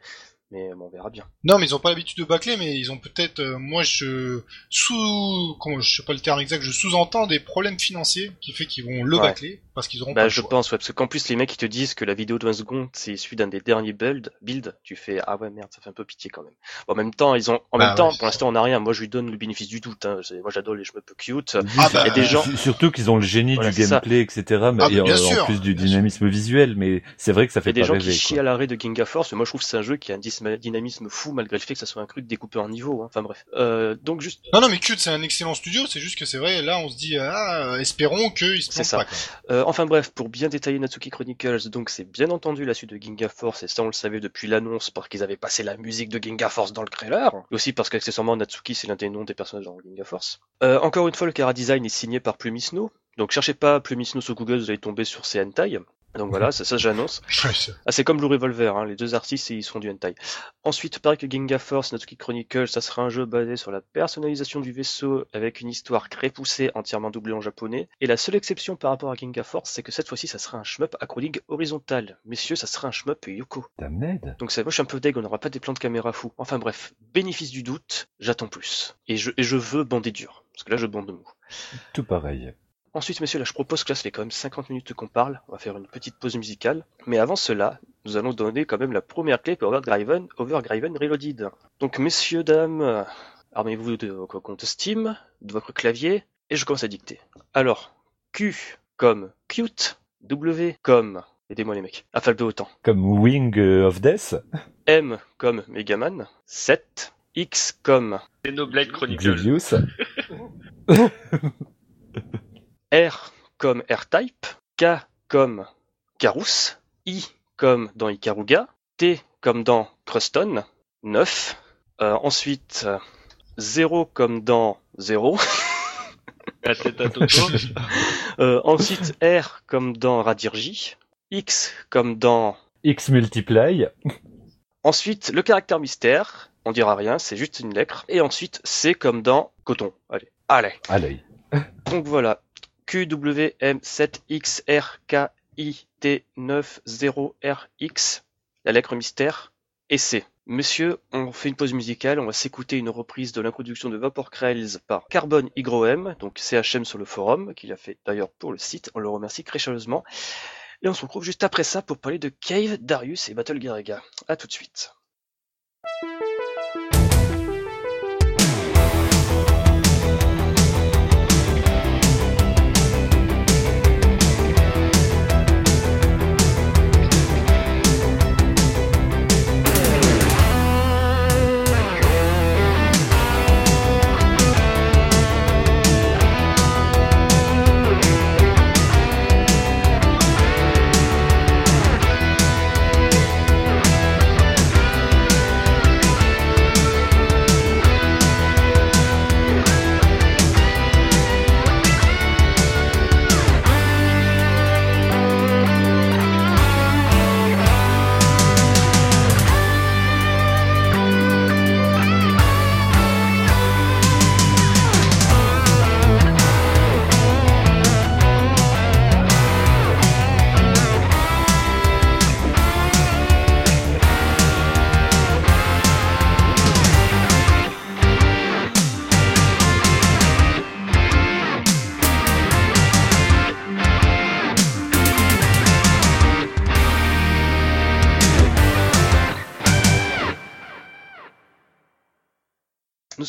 Mais bon, on verra bien. Non, mais ils ont pas l'habitude de bâcler, mais ils ont peut-être... euh, moi, je sous... Comment, je sais pas le terme exact, je sous-entends des problèmes financiers qui fait qu'ils vont le Ouais. bâcler, parce qu'ils auront Bah, je choix. pense, ouais, parce qu'en plus, les mecs, ils te disent que la vidéo de 20 secondes, c'est issu d'un des derniers builds, build, tu fais, ah ouais, merde, ça fait un peu pitié quand même. Bon, en même temps, ils ont, en Bah même temps, pour l'instant, on n'a rien. Moi, je lui donne le bénéfice du doute, hein. Moi, j'adore les cheveux peu cute. Ah bah, des gens- Su- Surtout qu'ils ont le génie Voilà, du ça. gameplay, etc. Mais Ah, et, euh, sûr, en plus du dynamisme visuel, mais c'est vrai que ça Il y fait a des pas gens rêver. qui chient à l'arrêt de Ginga Force, mais moi, je trouve que c'est un jeu qui a un dynamisme fou, malgré le fait que ça soit un truc découpé en niveau, hein. Enfin, bref. Euh, donc, juste, Non, non, mais Cute, c'est un excellent studio, c'est juste que c'est vrai, là, on se dit, ah, espérons qu'ils se Euh, enfin bref, pour bien détailler Natsuki Chronicles, donc c'est bien entendu la suite de Ginga Force, et ça on le savait depuis l'annonce parce qu'ils avaient passé la musique de Ginga Force dans le trailer, et aussi parce qu'accessoirement Natsuki c'est l'un des noms des personnages dans Ginga Force. Euh, encore une fois, le Kara Design est signé par Plumisno, donc cherchez pas Plumisno sur Google, vous allez tomber sur ces. Donc voilà, ça, ça j'annonce. Ah, c'est comme Blue Revolver, hein, les deux artistes ils sont du hentai. Ensuite, pareil que Ginga Force, Natsuki Chronicles, ça sera un jeu basé sur la personnalisation du vaisseau avec une histoire très poussée, entièrement doublée en japonais. Et la seule exception par rapport à Ginga Force, c'est que cette fois-ci, ça sera un shmup acrolig horizontal. Messieurs, ça sera un shmup Yoko. Damned. Donc ça, moi je suis un peu deg, on n'aura pas des plans de caméra fous. Enfin bref, bénéfice du doute, j'attends plus. Et je, et je veux bander dur. Parce que là, je bande mou. Tout pareil. Ensuite, messieurs, là, je propose que là, ça fait quand même 50 minutes qu'on parle. On va faire une petite pause musicale. Mais avant cela, nous allons donner quand même la première clé pour Overdriven, Overdriven Reloaded. Donc, messieurs, dames, armez-vous de vos comptes Steam, de votre clavier, et je commence à dicter. Alors, Q comme cute, W comme, aidez-moi les mecs, alphabet autant. Comme Wing of Death, M comme Megaman, 7, X comme Xenoblade Chronicles. <laughs> R comme R-Type, K comme Carous, I comme dans Ikaruga, T comme dans Cruston, 9. Euh, ensuite, euh, 0 comme dans 0. Ah. <laughs> Euh, ensuite, R comme dans Radirji, X comme dans... X Multiply, Ensuite, le caractère mystère, on dira rien, c'est juste une lettre. Et ensuite, C comme dans coton. Allez. Allez. à l'œil. Donc voilà, QWM7XRKIT90RX, la lettre mystère, et C. Monsieur, on fait une pause musicale, on va s'écouter une reprise de l'introduction de Vapor Trails par Carbon Hygroem, donc CHM sur le forum, qu'il a fait d'ailleurs pour le site, on le remercie très chaleureusement. Et on se retrouve juste après ça pour parler de Cave, Darius et Battle Garega. A tout de suite.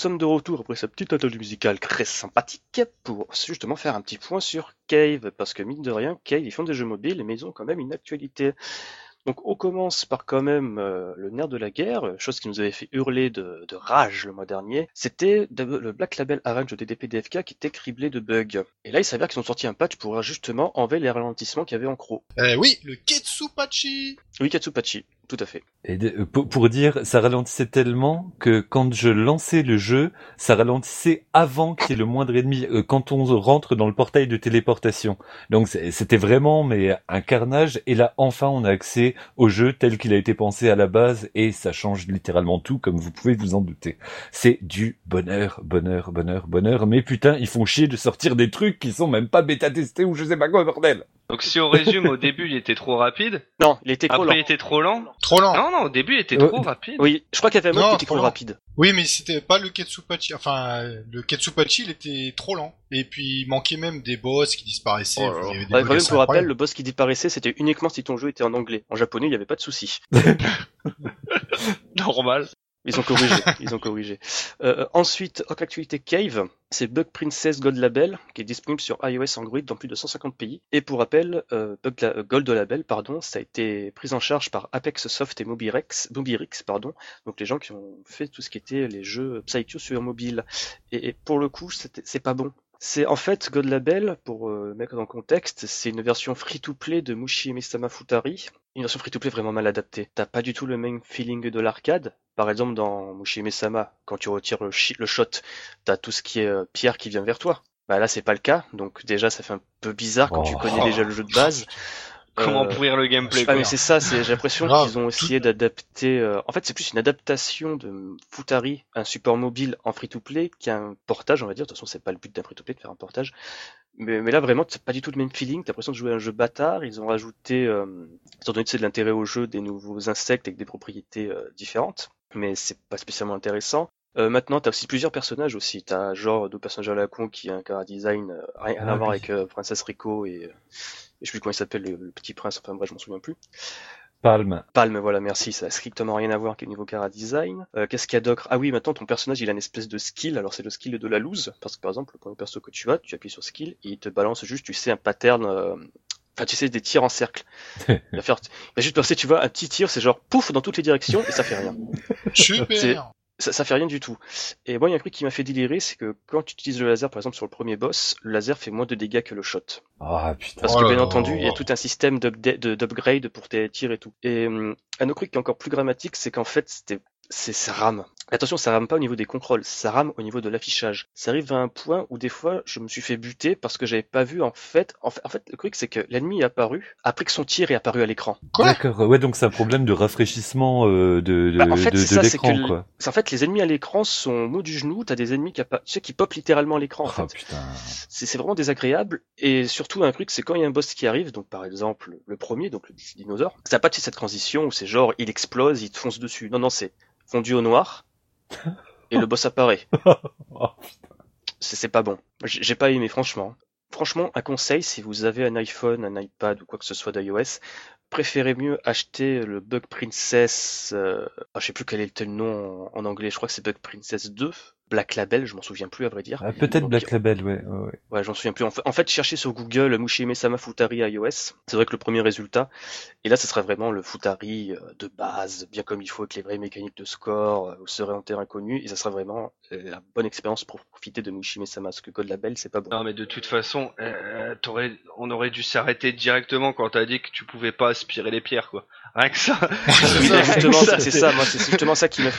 Sommes de retour après cette petite interlude musicale très sympathique pour justement faire un petit point sur Cave, parce que mine de rien, Cave, ils font des jeux mobiles, mais ils ont quand même une actualité. Donc on commence par quand même euh, le nerf de la guerre, chose qui nous avait fait hurler de, de rage le mois dernier. C'était le Black Label Arrange de DDP DFK qui était criblé de bugs. Et là il s'avère qu'ils ont sorti un patch pour justement enlever les ralentissements qu'il y avait en croc. Euh, oui, le Ketsupachi Oui Katsupachi, tout à fait. Et euh, pour, dire, ça ralentissait tellement que quand je lançais le jeu, ça ralentissait avant qu'il y ait le moindre ennemi, euh, quand on rentre dans le portail de téléportation. Donc c'était vraiment mais un carnage. Et là, enfin, on a accès au jeu tel qu'il a été pensé à la base, et ça change littéralement tout, comme vous pouvez vous en douter. C'est du bonheur, bonheur, bonheur, bonheur. Mais putain, ils font chier de sortir des trucs qui sont même pas bêta testés ou je sais pas quoi, bordel. Donc si on résume, au début il était trop rapide, Non, il était trop après lent. il était trop lent. Trop lent Non, non, au début il était Euh, trop rapide. Oui, je crois qu'il y avait un mode Non, qui était trop rapide. Oui, mais c'était pas le Ketsupachi. Enfin, euh, le Ketsupachi, il était trop lent. Et puis, il manquait même des boss qui disparaissaient. Oh. Il y avait des Ouais, bugs quand même, assez pour rappel, incroyables. le boss qui disparaissait, c'était uniquement si ton jeu était en anglais. En japonais, il n'y avait pas de souci. <laughs> <laughs> Normal. Ils ont corrigé. <laughs> ils ont corrigé. Euh, ensuite, autre actualité Cave, c'est Bug Princess Gold Label, qui est disponible sur iOS Android dans plus de 150 pays. Et pour rappel, euh, Bug La- Gold Label, pardon, ça a été pris en charge par Apex Soft et Mobirex, Mobirix, pardon, donc les gens qui ont fait tout ce qui était les jeux Psycho sur mobile. Et, et pour le coup, c'est pas bon. C'est en fait God Label, pour euh, mettre dans le contexte, c'est une version free-to-play de Mushi Misama Futari, une version free-to-play vraiment mal adaptée. T'as pas du tout le même feeling de l'arcade. Par exemple, dans Mushi Mesama, quand tu retires le, le shot, t'as tout ce qui est euh, pierre qui vient vers toi. Bah là, c'est pas le cas, donc déjà, ça fait un peu bizarre quand tu Oh. connais déjà le jeu de base. Comment Euh, pourrir le gameplay ah mais c'est ça, c'est j'ai l'impression qu'ils ont essayé d'adapter. euh, En fait, c'est plus une adaptation de Futari, un support mobile en free-to-play, qu'un portage, on va dire. De toute façon, c'est pas le but d'un free-to-play de faire un portage. Mais, mais là, vraiment, c'est pas du tout le même feeling. T'as l'impression de jouer à un jeu bâtard. Ils ont rajouté, euh, étant donné que c'est de l'intérêt au jeu, des nouveaux insectes avec des propriétés euh, différentes. Mais c'est pas spécialement intéressant. Euh, maintenant, t'as aussi plusieurs personnages aussi. T'as genre deux personnages à la con qui a un cara design euh, rien à Ah voir oui. avec euh, Princesse Rico et, euh, et je sais plus comment il s'appelle le, le petit prince. Enfin bref, je m'en souviens plus. Palme. Palme, voilà, merci, ça a strictement rien à voir avec le niveau cara design. Euh, Qu'est-ce qu'il y a d'autre? Ah oui, maintenant ton personnage il a une espèce de skill, alors c'est le skill de la loose, parce que par exemple, le premier perso que tu as, tu appuies sur skill et il te balance juste, tu sais, un pattern, euh, enfin tu sais, des tirs en cercle. <laughs> Il va, faire... il va juste passer, tu vois, un petit tir, c'est genre pouf dans toutes les directions et ça fait rien. C'est- Super Ça, ça fait rien du tout. Et moi, il y a un truc qui m'a fait délirer, c'est que quand tu utilises le laser, par exemple, sur le premier boss, le laser fait moins de dégâts que le shot. Ah putain. Parce Oh que bien là. entendu, il y a tout un système d'upgrade pour tes tirs et tout. Et hum, un autre truc qui est encore plus dramatique, c'est qu'en fait, c'était c'est ça rame. Attention, ça rame pas au niveau des contrôles, ça rame au niveau de l'affichage. Ça arrive à un point où des fois, je me suis fait buter parce que j'avais pas vu en fait. En fait, en fait le truc c'est que l'ennemi est apparu après que son tir est apparu à l'écran. D'accord. Ouais, donc c'est un problème de rafraîchissement euh, de, de, Bah, en fait, de, c'est de ça, c'est l'écran, quoi. En fait les ennemis à l'écran sont au mot du genou. T'as des ennemis qui, tu sais, qui pop littéralement à l'écran en Oh fait. putain. c'est c'est vraiment désagréable et surtout un truc c'est quand il y a un boss qui arrive donc par exemple le premier donc le dinosaure ça n'a pas de cette transition où c'est genre il explose il te fonce dessus non non c'est fondu au noir et le boss apparaît. <laughs> Oh, c'est pas bon. J'ai pas aimé franchement. Franchement un conseil si vous avez un iPhone un iPad ou quoi que ce soit d'iOS préférez mieux acheter le Bug Princess euh, ah, je sais plus quel est le nom en, en anglais je crois que c'est Bug Princess 2 Black Label je m'en souviens plus à vrai dire Ah, peut-être Donc, Black Label, ouais. ouais, ouais. Ouais, j'en souviens plus. En fait, en fait, cherchez sur Google Mushime Sama Futari iOS. C'est vrai que le premier résultat. Et là, ce serait vraiment le Futari euh, de base, bien comme il faut, avec les vraies mécaniques de score, euh, vous serez en terrain inconnu. Et ça serait vraiment euh, la bonne expérience pour profiter de Mushime Sama. Parce que Code Label, c'est pas bon. Non mais de toute façon, euh, on aurait dû s'arrêter directement quand t'as dit que tu pouvais pas aspirer les pierres quoi. Rien que ça. <laughs> Oui, <laughs> exactement, ça, c'est ça. Moi, c'est justement ça qui m'a.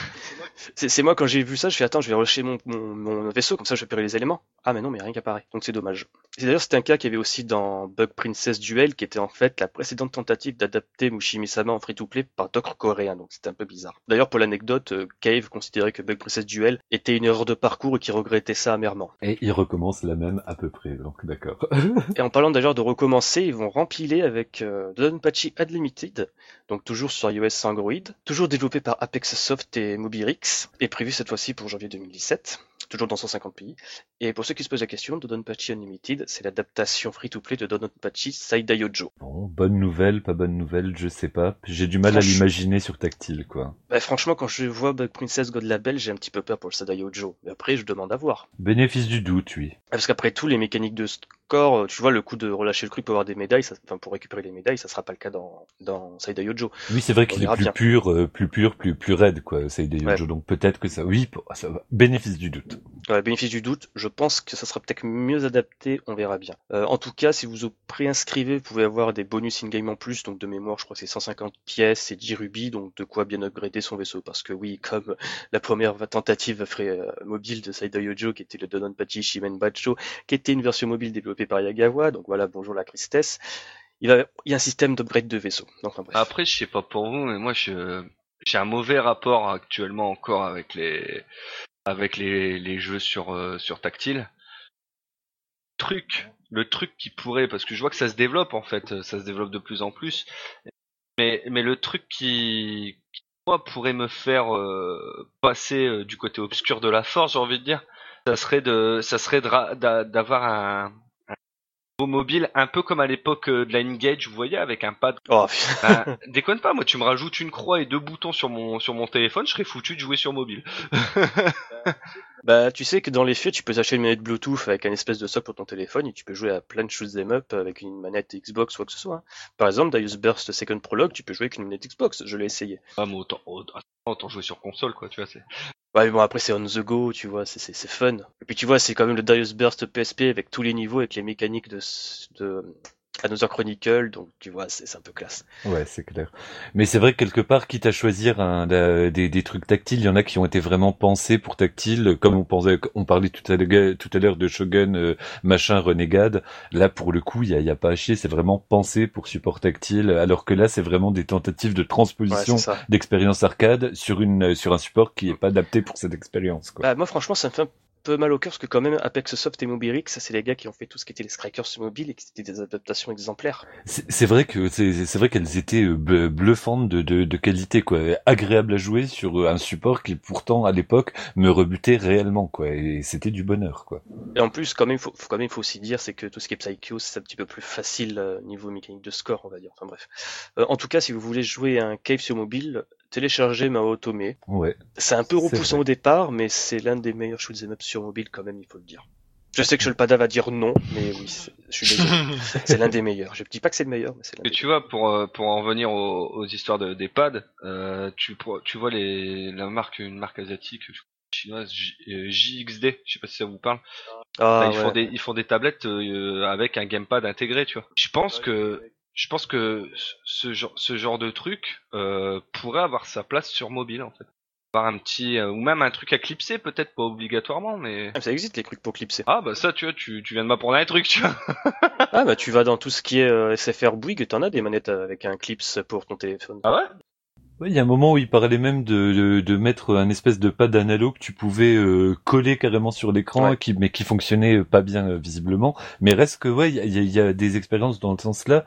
C'est moi quand j'ai vu ça, je fais attends, je vais rusher mon, mon, mon vaisseau comme ça, je vais les éléments. Ah mais non, mais rien qui apparaît. Donc c'est dommage. D'ailleurs, c'était un cas qu'il y avait aussi dans Bug Princess Duel, qui était en fait la précédente tentative d'adapter Mushimi-sama en free-to-play par d'autres coréens. Donc c'était un peu bizarre. D'ailleurs, pour l'anecdote, euh, Cave considérait que Bug Princess Duel était une erreur de parcours et qu'il regrettait ça amèrement. Et il recommence la même à peu près, donc d'accord. <laughs> Et en parlant d'ailleurs de recommencer, ils vont rempiler avec euh, Donpachi Unlimited, donc toujours sur iOS Android, toujours développé par Apex Soft et Mobirix, et prévu cette fois-ci pour janvier 2017. toujours dans 150 pays. Et pour ceux qui se posent la question, Dodonpachi Unlimited, c'est l'adaptation free-to-play de Dodonpachi Saidai Yojo. Bon, bonne nouvelle, pas bonne nouvelle, je sais pas. J'ai du mal à l'imaginer sur tactile, quoi. Bah, franchement, quand je vois Bug Princess God Label, j'ai un petit peu peur pour le Saidai Yojo. Mais après, je demande à voir. Bénéfice du doute, oui. Ah, Parce qu'après tout, les mécaniques de euh, tu vois, le coup de relâcher le truc pour avoir des médailles, ça, enfin, pour récupérer les médailles, ça sera pas le cas dans, dans Saidai Yojo. Oui, c'est vrai qu'il est plus bien. pur, euh, plus pur, plus plus raide, quoi. Ouais. Yojo, donc peut-être que ça, oui, ça va. Bénéfice du doute. Ouais, bénéfice du doute, je pense que ça sera peut-être mieux adapté, on verra bien. Euh, en tout cas, si vous vous préinscrivez, vous pouvez avoir des bonus in-game en plus, donc de mémoire, je crois que c'est 150 pièces et 10 rubis, donc de quoi bien upgrader son vaisseau, parce que oui, comme <laughs> la première tentative mobile de Saidai Yojo, qui était le Dodonpachi Shimen Bacho, qui était une version mobile développée par Yagawa, donc voilà, bonjour la tristesse, il, y a un système d'upgrade de vaisseau. Après, je sais pas pour vous, mais moi, j'ai un mauvais rapport actuellement encore avec les jeux sur euh, sur tactile. Truc, le truc qui pourrait, parce que je vois que ça se développe en fait, ça se développe de plus en plus. Mais le truc qui, moi pourrait me faire euh, passer euh, du côté obscur de la force, j'ai envie de dire, ça serait d'avoir un mobile un peu comme à l'époque euh, de la Engage, vous voyez, avec un pad Oh, <laughs> bah, déconne pas, moi tu me rajoutes une croix et deux boutons sur mon sur mon téléphone, je serais foutu de jouer sur mobile. <laughs> Bah, tu sais que dans les faits, tu peux acheter une manette Bluetooth avec un espèce de socle pour ton téléphone et tu peux jouer à plein de shoot them up avec une manette Xbox ou quoi que ce soit. hein. Par exemple, Darius Burst Second Prologue, tu peux jouer avec une manette Xbox. Je l'ai essayé. Ah mais autant, autant, autant jouer sur console quoi, tu vois, c'est. Ouais, mais bon, après, c'est on the go, tu vois, c'est, fun. Et puis, tu vois, c'est quand même le Darius Burst PSP avec tous les niveaux, avec les mécaniques de, de Another Chronicle, donc tu vois, c'est, un peu classe. Ouais, c'est clair. Mais c'est vrai que quelque part, quitte à choisir la- des, des trucs tactiles, il y en a qui ont été vraiment pensés pour tactile, comme on pensait, on parlait tout à l'heure, de Shogun, euh, machin, Renegade. Là, pour le coup, il y a, il y a pas à chier, c'est vraiment pensé pour support tactile, alors que là, c'est vraiment des tentatives de transposition d'expérience arcade sur une, sur un support qui est pas adapté pour cette expérience, quoi. Bah, moi, franchement, ça me fait un peu mal au cœur parce que quand même, Apex Soft et Mobilix, ça, c'est les gars qui ont fait tout ce qui était les Strikers sur mobile et qui étaient des adaptations exemplaires. C'est vrai que c'est vrai qu'elles étaient euh, bl- bluffantes de, de, de qualité quoi, agréable à jouer sur euh, un support qui pourtant à l'époque me rebutait réellement quoi, et c'était du bonheur quoi. Et en plus, quand même, faut, faut quand même, faut aussi dire, c'est que tout ce qui est Psycho, c'est un petit peu plus facile euh, niveau mécanique de score, on va dire. Enfin bref. Euh, en tout cas, si vous voulez jouer à un cave sur mobile, téléchargez Mao Otome. Ouais. C'est un peu repoussant au départ, mais c'est l'un des meilleurs shoot'em up sur mobile quand même, il faut le dire. Je sais que Shulpada va dire non, mais oui, c'est- je suis désolé. <laughs> c'est l'un des meilleurs. Je dis pas que c'est le meilleur, mais c'est l'un des tu vois, pour euh, pour en venir aux, aux histoires de, des pads, euh, tu vois les la marque une marque asiatique chinoise J- euh, JXD, je sais pas si ça vous parle. Ah, Là, ils font des ils font des tablettes euh, avec un gamepad intégré, tu vois. Je pense que je pense que ce genre ce genre de truc euh, pourrait avoir sa place sur mobile en fait. Avoir un petit euh, ou même un truc à clipser peut-être pas obligatoirement mais Ah, Ça existe les trucs pour clipser. ah bah ça tu vois tu tu viens de m'apprendre un truc tu vois. Ah bah tu vas dans tout ce qui est euh, SFR Bouygues, t'en as des manettes avec un clips pour ton téléphone. Ah ouais? Ouais, il y a un moment où il parlait même de, de, de mettre un espèce de pad analo que tu pouvais euh, coller carrément sur l'écran, Ouais. qui, mais qui fonctionnait pas bien euh, visiblement. Mais reste que ouais, il y a, y a- il y a des expériences dans le sens-là.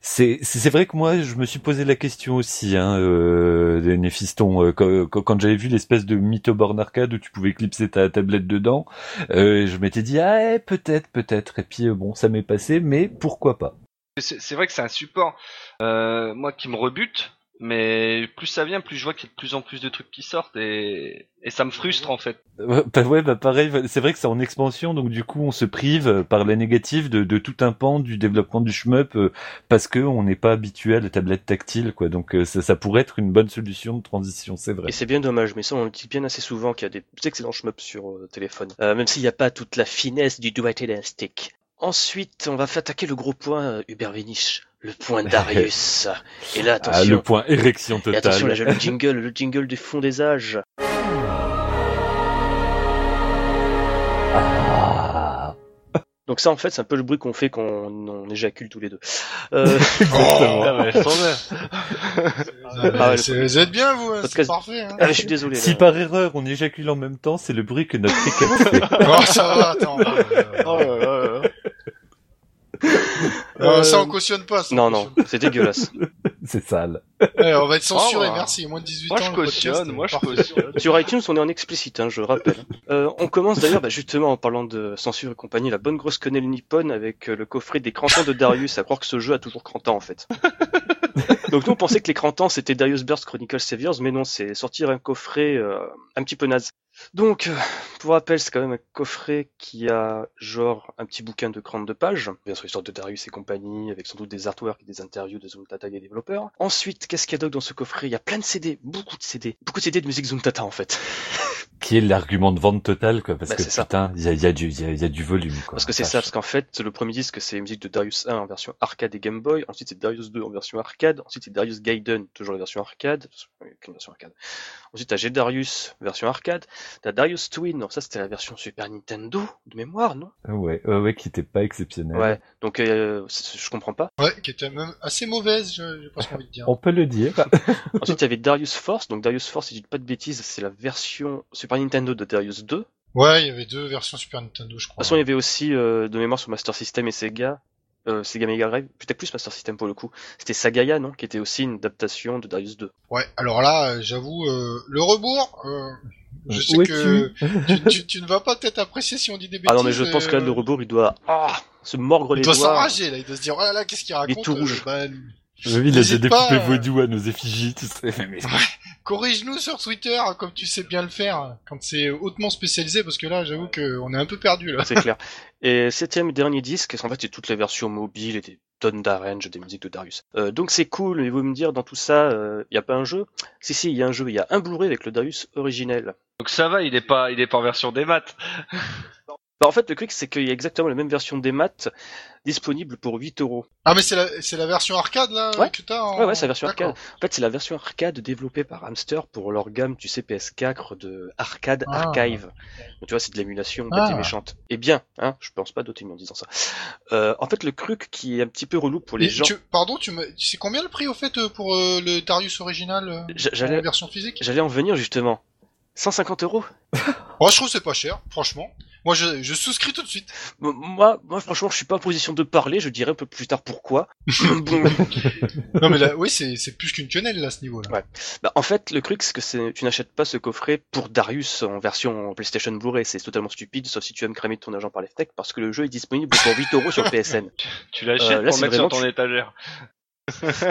C'est c'est c'est vrai que moi je me suis posé la question aussi, hein, euh, des Néphiston, euh, quand, quand- j'avais vu l'espèce de mytho borne arcade où tu pouvais clipser ta tablette dedans, euh, je m'étais dit ah eh, peut-être peut-être et puis bon ça m'est passé, mais pourquoi pas? C'est c'est vrai que c'est un support, euh, moi, qui me rebute, mais plus ça vient, plus je vois qu'il y a de plus en plus de trucs qui sortent et, et ça me frustre en fait. Bah ouais, bah pareil, c'est vrai que c'est en expansion, donc du coup on se prive par la négative de, de tout un pan du développement du shmup euh, parce que on n'est pas habitué à la tablette tactile, quoi. Donc euh, ça, ça pourrait être une bonne solution de transition, c'est vrai. Et c'est bien dommage, mais ça on le dit bien assez souvent qu'il y a des excellents shmups sur euh, téléphone. Euh, même s'il n'y a pas toute la finesse du d'un stick. Ensuite, on va attaquer le gros point euh, Hubert Véniche, le point <laughs> Darius. Et là, Ah, attention. le point érection Et attention, là, j'ai totale. le <laughs> jingle, le jingle du fond des âges. Ah. Donc ça, en fait, c'est un peu le bruit qu'on fait quand on, on éjacule tous les deux. Euh, <laughs> Exactement. Ah ouais. Ah ouais, vous êtes bien, vous, hein, c'est parfait. Hein. ah, je suis désolé. Si là. par erreur on éjacule en même temps, c'est le bruit que notre cricket fait. Oh, ça va, attends. euh, Oh là là. Euh, ça, Euh, on cautionne pas. Ça, on Non, non, c'est dégueulasse. <laughs> C'est sale. Ouais, on va être censuré, Oh, bah. merci. Moins de 18 Moi ans. je cautionne, moi je cautionne. <laughs> Sur iTunes, on est en explicite, hein, je rappelle. Euh, on commence d'ailleurs, bah, justement, en parlant de censure et compagnie, la bonne grosse quenelle nippone avec euh, le coffret des crantans de Darius, à croire que ce jeu a toujours 30 ans, en fait. <laughs> Donc nous, on pensait que les crantans, c'était Darius Burst Chronicle Saviors, mais non, c'est sortir un coffret euh, un petit peu naze. Donc, euh, pour rappel, c'est quand même un coffret qui a genre un petit bouquin de 32 pages, bien sûr l'histoire de Darius et compagnie, avec sans doute des artworks et des interviews de Zuntata et des développeurs. Ensuite, qu'est-ce qu'il y a d'autre dans ce coffret? Il y a plein de CD, beaucoup de CD, beaucoup de CD de musique Zuntata en fait. <laughs> Qui est l'argument de vente total, quoi, parce Bah, que putain, il y a, il y, a du- il y, a, il y a du volume, quoi. Parce que c'est ça, parce qu'en fait, le premier disque, c'est la musique de Darius 1 en version arcade et Game Boy. Ensuite, c'est Darius 2 en version arcade. Ensuite, c'est Darius Gaiden, toujours en version arcade. Version arcade. Ensuite, t'as G-Darius, version arcade. T'as Darius Twin, non, ça c'était la version Super Nintendo, de mémoire, non? Ouais, ouais, ouais, qui était pas exceptionnel. Ouais, donc euh, je comprends pas. Ouais, qui était même assez mauvaise, je- j'ai presque envie de dire. On peut le dire. <laughs> <laughs> Ensuite, il y avait Darius Force. Donc Darius Force, si je dis pas de bêtises, c'est la version Super Nintendo de Darius 2. De Ouais, il y avait deux versions Super Nintendo, je toute crois. façon, il y avait aussi, euh, de mémoire sur Master System et Sega, euh, Sega Mega Drive, peut-être plus Master System pour le coup. C'était Sagaya, non Qui était aussi une adaptation de Darius 2. Ouais, alors là, euh, j'avoue, euh, le rebours, euh, je sais Où que tu, tu, tu ne vas pas peut-être apprécier si on dit des bêtises. Ah non, mais je pense que là, euh, le rebours, il doit ah, se mordre Il les doit doigts. s'enrager, là, il doit se dire, oh là là, qu'est-ce qu'il raconte tout rouge. euh, bah, Oui, il a euh. vaudou à nos effigies, tu sais. Mais- Corrige-nous sur Twitter, comme tu sais bien le faire, quand c'est hautement spécialisé, parce que là, j'avoue qu'on est un peu perdu, là. C'est clair. Et septième et dernier disque, en fait, c'est toutes les versions mobiles et des tonnes d'arrange des musiques de Darius. Euh, donc c'est cool, mais vous me dire, dans tout ça, il n'y a pas un jeu? Si, si, il y a un jeu, il y a un Blu-ray avec le Darius originel. Donc ça va, il est pas, il est pas en version des maths. <laughs> Bah, en fait, le truc, c'est qu'il y a exactement la même version des maths disponible pour 8 euros. Ah, mais c'est la, c'est la version arcade, là, Ouais. que t'as en... Ouais, ouais, c'est la version D'accord. arcade. En fait, c'est la version arcade développée par Hamster pour leur gamme, tu sais, PS4 de arcade Ah. archive. Donc, tu vois, c'est de l'émulation bête Ah. et méchante. Et bien, hein, je pense pas d'autres en disant ça. Euh, en fait, le truc qui est un petit peu relou pour les gens... tu- Pardon, tu me... c'est combien le prix, au fait, euh, pour euh, le Darius original, euh, J'allais version physique? j'allais en venir justement. 150 euros? Moi, je trouve que c'est pas cher, franchement. Moi, je, je souscris tout de suite. Moi, moi, franchement, je suis pas en position de parler. Je dirai un peu plus tard pourquoi. <laughs> Non, mais là, oui, c'est, c'est plus qu'une quenelle, là, à ce niveau-là. Ouais. bah, en fait, le truc, c'est que c'est- tu n'achètes pas ce coffret pour Darius en version PlayStation Blu-ray. C'est totalement stupide, sauf si tu aimes cramer ton argent par les fenêtres, parce que le jeu est disponible pour 8 euros sur <laughs> PSN. Tu l'achètes Euh, pour le mettre sur ton étagère.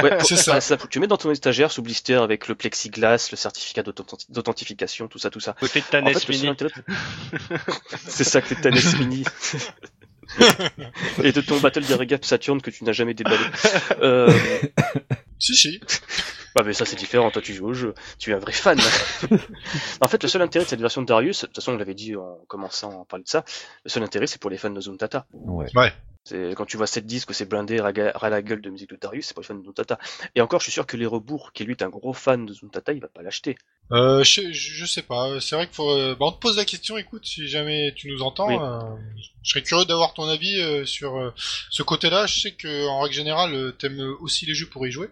Ouais, pour- C'est ça. bah, Tu mets dans ton étagère sous blister avec le plexiglas, le certificat d'authenti- d'authentification, tout ça, tout ça. Côté de ta NES Mini. <laughs> c'est ça que c'est ta NES Mini. <laughs> Et de ton Battle Direct Saturn que tu n'as jamais déballé. <laughs> Euh, Si, si. Ah mais ça c'est différent, toi tu joues au jeu, tu es un vrai fan. en fait le seul intérêt de cette version de Darius, de toute façon on l'avait dit en commençant à parler de ça, le seul intérêt c'est pour les fans de Zuntata. Ouais. C'est quand tu vois cette disque, c'est blindé, raga- ras la gueule de musique de Darius, c'est pour les fans de Zuntata. Et encore je suis sûr que les rebours, qui lui est un gros fan de Zuntata, il va pas l'acheter. Euh, je, sais pas. C'est vrai qu'il faut. euh, Bah, on te pose la question. Écoute, si jamais tu nous entends, Oui. euh, je serais curieux d'avoir ton avis euh, sur euh, ce côté-là. Je sais que en règle générale, euh, t'aimes aussi les jeux pour y jouer.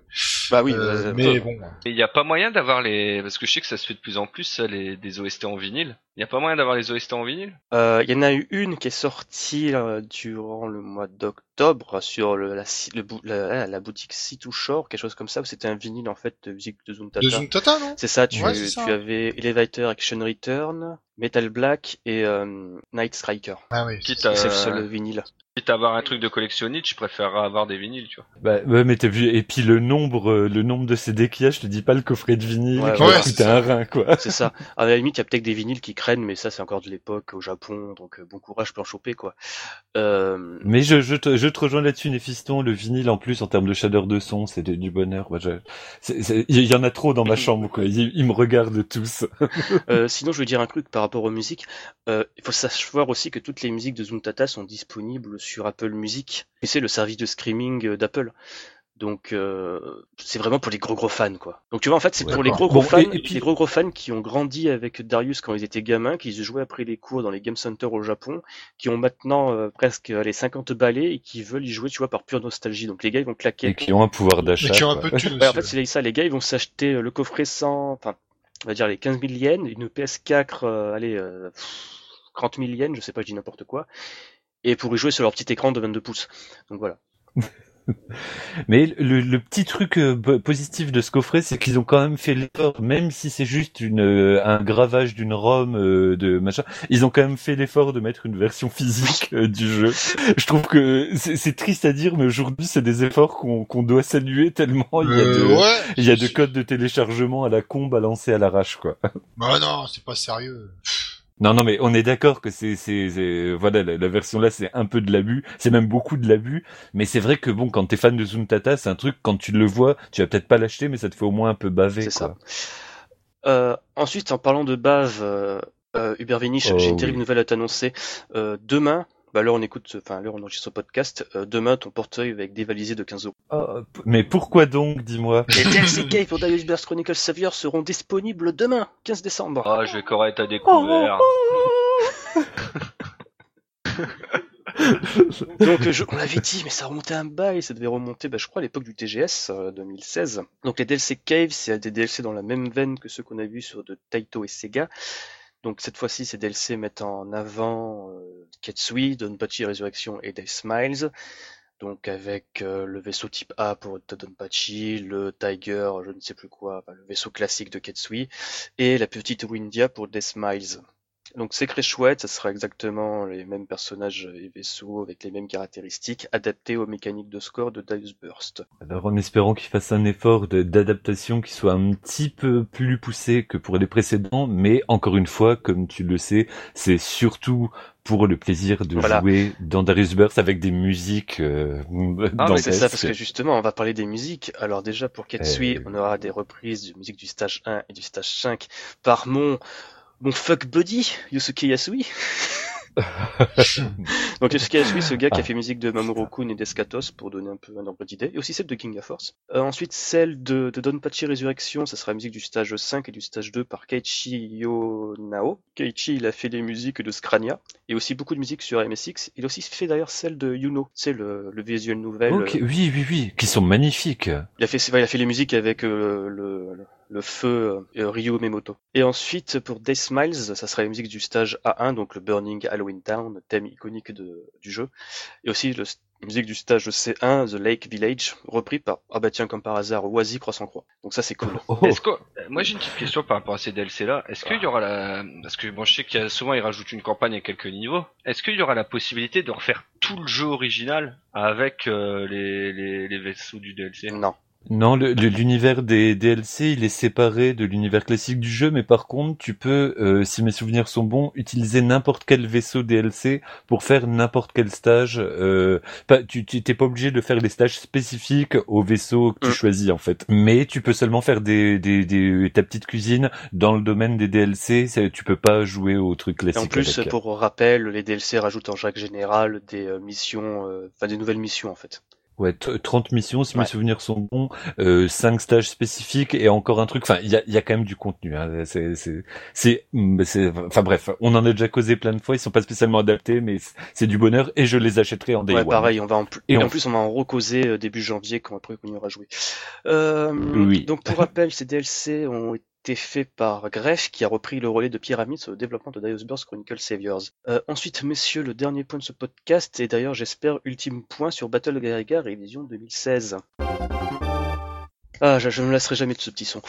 Bah oui, mais bon. Et il y a pas moyen d'avoir les, parce que je sais que ça se fait de plus en plus, ça, les, des OST en vinyle. Il y a pas moyen d'avoir les OST en? Euh, Il y en a eu une qui est sortie euh, durant le mois d'octobre sur le, la, le la, la boutique Sea to Shore, quelque chose comme ça, où c'était un vinyle en fait de musique de Zuntata. De Zuntata, non? C'est ça, tu, Ouais, c'est ça. tu avais Elevator Action Return, Metal Black et euh, Night Striker. Ah oui. Quitte C'est le à, seul vinyle. quitte à avoir un truc de collectionniste, je préférerais avoir des vinyles, tu vois. Bah, ouais, mais t'as vu, et puis le nombre, euh, le nombre de CD qu'il y a, je te dis pas le coffret de vinyle, Ouais, qui un rein, quoi. <laughs> C'est ça. À la limite, il y a peut-être des vinyles qui craignent, mais ça, c'est encore de l'époque au Japon, donc euh, bon courage pour en choper, quoi. Euh, Mais je, je, te, je te rejoins là-dessus, Néphiston, le vinyle en plus, en termes de chaleur de son, c'est du bonheur. Moi, je- c'est- c'est- Il y en a trop dans ma <laughs> chambre, quoi. Ils, ils me regardent tous. euh, sinon, je veux dire un truc par rapport aux musiques. Euh, il faut savoir aussi que toutes les musiques de Zuntata sont disponibles sur Apple Music. Et c'est le service de streaming euh, d'Apple. Donc euh, c'est vraiment pour les gros gros fans quoi. Donc tu vois en fait c'est Ouais, pour les gros gros Bon, fans, et- et puis- les gros gros fans qui ont grandi avec Darius quand ils étaient gamins, qui jouaient après les cours dans les game centers au Japon, qui ont maintenant euh, presque les 50 balais et qui veulent y jouer tu vois par pure nostalgie. Donc les gars ils vont claquer. Et qui ont un pouvoir d'achat. Qui ont un peu de thunes Ouais, en fait, c'est ça, les gars, ils vont s'acheter euh, le coffret sans, enfin, on va dire les 15 000 yens, une PS4, euh, allez, euh, pff, 30 000 yens, je sais pas, je dis n'importe quoi, et pour y jouer sur leur petit écran de 22 pouces. Donc voilà. <laughs> Mais le, le petit truc euh, po- positif de ce coffret, c'est qu'ils ont quand même fait l'effort, même si c'est juste une, euh, un gravage d'une ROM euh, de machin, ils ont quand même fait l'effort de mettre une version physique du jeu. Je trouve que c'est triste à dire, mais aujourd'hui c'est des efforts qu'on qu'on doit saluer tellement il y a Euh, de, ouais. il y a de codes de téléchargement à la con balancés à l'arrache quoi. Bah non, c'est pas sérieux. Non, non, mais on est d'accord que c'est, c'est, voilà, la, la version là, c'est un peu de l'abus, c'est même beaucoup de l'abus, mais c'est vrai que bon, quand t'es fan de Zuntata, c'est un truc, quand tu le vois, tu vas peut-être pas l'acheter, mais ça te fait au moins un peu baver, C'est quoi. Euh, ensuite, en parlant de bave, euh, euh, Hubert Oh, j'ai une oui. terrible nouvelle à t'annoncer. Euh, demain, bah là on écoute, enfin là on enregistre ce podcast, euh, demain ton portefeuille va être dévalisé de 15 euros. Ah, p- mais pourquoi donc, dis-moi <laughs> Les DLC <laughs> Cave pour Darius Burst Chronicle Savior seront disponibles demain, 15 décembre. Ah, je vais correct à découvert. <laughs> Donc euh, je- on l'avait dit, mais ça remontait un bail, ça devait remonter, bah, je crois, à l'époque du TGS euh, 2016. Donc les DLC Cave, c'est des DLC dans la même veine que ceux qu'on a vus sur de Taito et Sega. Donc cette fois-ci, ces DLC mettent en avant euh, Ketsui, Donpachi Résurrection et Death Smiles. Donc avec euh, le vaisseau type A pour Donpachi, le Tiger, je ne sais plus quoi, le vaisseau classique de Ketsui, et la petite Windia pour Death Smiles. Donc très chouette, ça sera exactement les mêmes personnages et vaisseaux avec les mêmes caractéristiques, adaptés aux mécaniques de score de Darius Burst. Alors, en espérant qu'il fasse un effort d'adaptation qui soit un petit peu plus poussé que pour les précédents, mais encore une fois, comme tu le sais, c'est surtout pour le plaisir de Voilà. jouer dans Darius Burst avec des musiques euh, Ah, C'est ça, parce que justement, on va parler des musiques. Alors déjà, pour Ketsui, Euh. on aura des reprises de musique du stage 1 et du stage 5 par mon, mon fuck buddy, Yusuke Yasui. <laughs> Donc Yusuke Yasui, ce gars qui a Ah. fait musique de Mamoru Kun et d'Escatos, pour donner un peu un ordre d'idée, et aussi celle de King of Force. Euh, ensuite, celle de, de Donpachi Résurrection, ça sera la musique du stage 5 et du stage 2 par Keiichi Yonao. Keiichi, il a fait les musiques de Scrania, et aussi beaucoup de musique sur MSX. Il a aussi fait d'ailleurs celle de Yuno, c'est le, le visual novel. Ok, oui, oui, oui, qui sont magnifiques. Il a fait, il a fait les musiques avec euh, le, le, le feu euh, Ryo Memoto. Et ensuite, pour Death Smiles, ça sera la musique du stage A1, donc le Burning Halloween Town, thème iconique de, du jeu. Et aussi le, la musique du stage C1, The Lake Village, repris par, ah bah tiens, comme par hasard, Oasis Croissant Croix. Donc ça, c'est cool. Oh, Est-ce que, euh, moi j'ai une petite question par rapport à ces DLC là. Est-ce qu'il y aura la, parce que bon je sais qu'il y a souvent ils rajoutent une campagne à quelques niveaux. Est-ce qu'il y aura la possibilité de refaire tout le jeu original avec euh, les, les, les vaisseaux du DLC Non. Non, l'univers des DLC, il est séparé de l'univers classique du jeu, mais par contre, tu peux, euh, si mes souvenirs sont bons, utiliser n'importe quel vaisseau DLC pour faire n'importe quel stage. Euh, pas, tu t'es pas obligé de faire les stages spécifiques au vaisseau que tu Mm. choisis en fait, mais tu peux seulement faire des, des, des ta petite cuisine dans le domaine des DLC. Tu peux pas jouer au truc Et classique. en plus, avec. pour rappel, les DLC rajoutent en chaque général des euh, missions, euh, enfin des nouvelles missions en fait. Ouais, t- 30 missions, si Ouais. mes souvenirs sont bons, euh, 5 stages spécifiques et encore un truc. Enfin, il y a, il y a quand même du contenu. Hein. C'est, c'est, c'est, mm, c'est- enfin bref, on en a déjà causé plein de fois. Ils sont pas spécialement adaptés, mais c'est- du bonheur et je les achèterai en day Ouais, one. pareil, on va en plus, Et et on- en plus, on va en recauser euh, début janvier quand après on y aura joué. Euh, Oui. Donc, pour rappel, ces DLC ont été faits par Greff, qui a repris le relais de Pyramid sur le développement de Darius Burst Chronicle Saviors. Euh, ensuite, messieurs, le dernier point de ce podcast, et d'ailleurs, j'espère, ultime point sur Battle Gaga Révision 2016. Ah, je, je ne me lasserai jamais de ce petit son.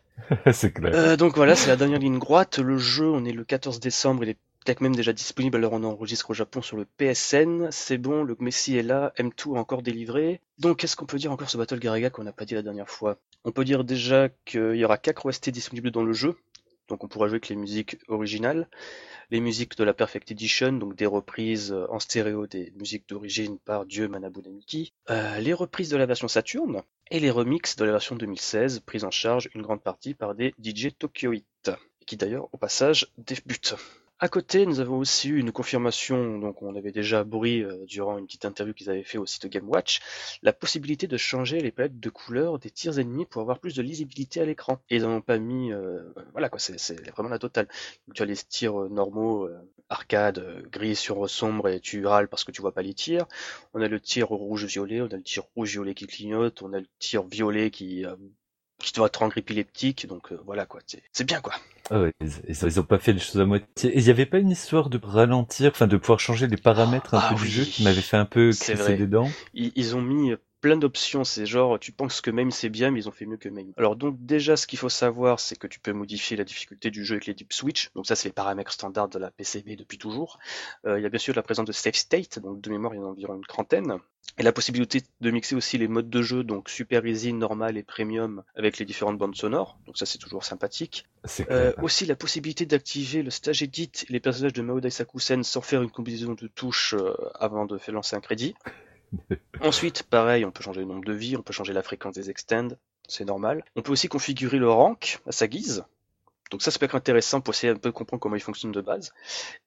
<laughs> c'est clair. Euh, donc voilà, c'est la dernière ligne droite. Le jeu, on est le 14 décembre, il est peut-être même déjà disponible alors on enregistre au Japon sur le PSN. C'est bon, le Messi est là, M2 a encore délivré. Donc qu'est-ce qu'on peut dire encore sur Battle Garaga qu'on n'a pas dit la dernière fois? On peut dire déjà qu'il y aura 4 OST disponibles dans le jeu. Donc on pourra jouer avec les musiques originales, les musiques de la Perfect Edition, donc des reprises en stéréo des musiques d'origine par Dieu Manabu Namiki, euh, les reprises de la version Saturn, et les remixes de la version 2016, prise en charge une grande partie par des DJ Tokyoite, qui d'ailleurs au passage débutent. À côté, nous avons aussi eu une confirmation, donc on avait déjà bruit euh, durant une petite interview qu'ils avaient fait au site Game Watch, la possibilité de changer les palettes de couleurs des tirs ennemis pour avoir plus de lisibilité à l'écran. Et ils n'en pas mis, euh, voilà quoi, c'est vraiment la totale. Tu as les tirs euh, normaux, euh, arcade, gris sur sombre et tu râles parce que tu vois pas les tirs. On a le tir rouge-violet, on a le tir rouge-violet qui clignote, on a le tir violet qui, qui doit te rendre épileptique, donc voilà quoi, c'est bien quoi. Ah ouais, ils, ils- ils ont pas fait les choses à moitié. Et il y avait pas une histoire de ralentir, enfin de pouvoir changer les paramètres un Ah peu oui. du jeu qui m'avait fait un peu crisser des dents? Ils, ils ont mis plein d'options. C'est genre, tu penses que MAME c'est bien, mais ils ont fait mieux que MAME. Alors donc déjà, ce qu'il faut savoir, c'est que tu peux modifier la difficulté du jeu avec les deep switch. Donc ça, c'est les paramètres standards de la PCB depuis toujours. Euh, il y a bien sûr la présence de safe state, donc de mémoire, il y en a environ une trentaine. Et la possibilité de mixer aussi les modes de jeu, donc Super Easy, Normal et Premium, avec les différentes bandes sonores. Donc ça, c'est toujours sympathique. Euh, aussi la possibilité d'activer le stage edit et les personnages de Mao Daisakusen sans faire une combinaison de touches euh, avant de faire lancer un crédit. <laughs> Ensuite, pareil, on peut changer le nombre de vies, on peut changer la fréquence des extends, c'est normal. On peut aussi configurer le rank à sa guise. Donc ça, ça peut être intéressant pour essayer un peu de comprendre comment il fonctionne de base.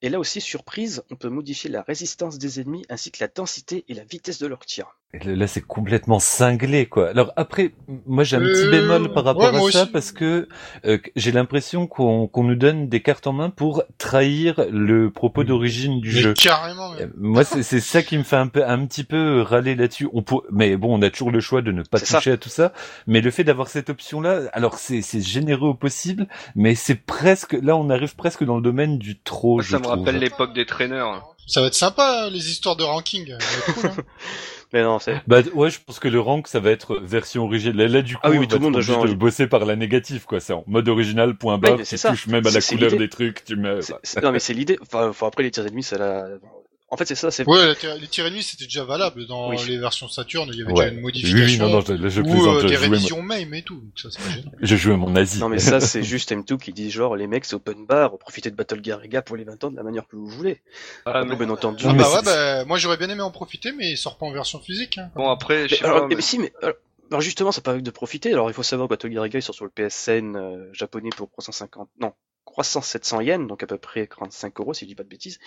Et là aussi, surprise, on peut modifier la résistance des ennemis ainsi que la densité et la vitesse de leur tir. Et Là, c'est complètement cinglé, quoi. Alors après, moi j'ai un petit Euh, bémol par rapport ouais, à ça aussi. parce que euh, j'ai l'impression qu'on qu'on nous donne des cartes en main pour trahir le propos d'origine du Mais jeu. carrément. Euh. Moi, c'est c'est ça qui me fait un peu, un petit peu râler là-dessus. On peut, mais bon, on a toujours le choix de ne pas ça. toucher à tout ça. Mais le fait d'avoir cette option-là, alors c'est c'est généreux au possible, mais c'est presque, là, on arrive presque dans le domaine du trop. je ça me trouve. rappelle l'époque des traîneurs. Ça va être sympa, les histoires de ranking. Cool, hein. <laughs> Mais non, c'est... Bah ouais, je pense que le rank ça va être version originale. Là, du coup, Ah oui, tout le monde en- de bosser par la négative, quoi. C'est en mode original, point. Ouais, mais tu ça. touches même à la couleur des trucs. Tu mets. Non mais c'est l'idée. Enfin, enfin, après les tirs ennemis, c'est la... En fait, c'est ça, c'est... Ouais, les tir- les tirs ennemis c'était déjà valable dans Oui. les versions Saturn. Il y avait Ouais. déjà une modification. oui, non, non, je, là, je ou euh, je des mon- révisions MAME et tout. Donc ça c'est pas. Je jouais mon nazi. Non mais ça <laughs> c'est juste M2 qui dit genre les mecs c'est open bar, profitez de Battle Garriga pour les 20 ans de la manière que vous voulez. Ah, Après, mais- bien entendu. Ah bah ouais, bah, moi j'aurais bien aimé en profiter, mais il sort pas en version physique. Hein. Bon après, je sais alors, pas, mais mais- si mais alors, alors justement ça permet de profiter. Alors il faut savoir que Battle Garriga il sort sur le PSN euh, japonais pour 350 non 300 700 yens donc à peu près 45 euros si je dis pas de bêtises.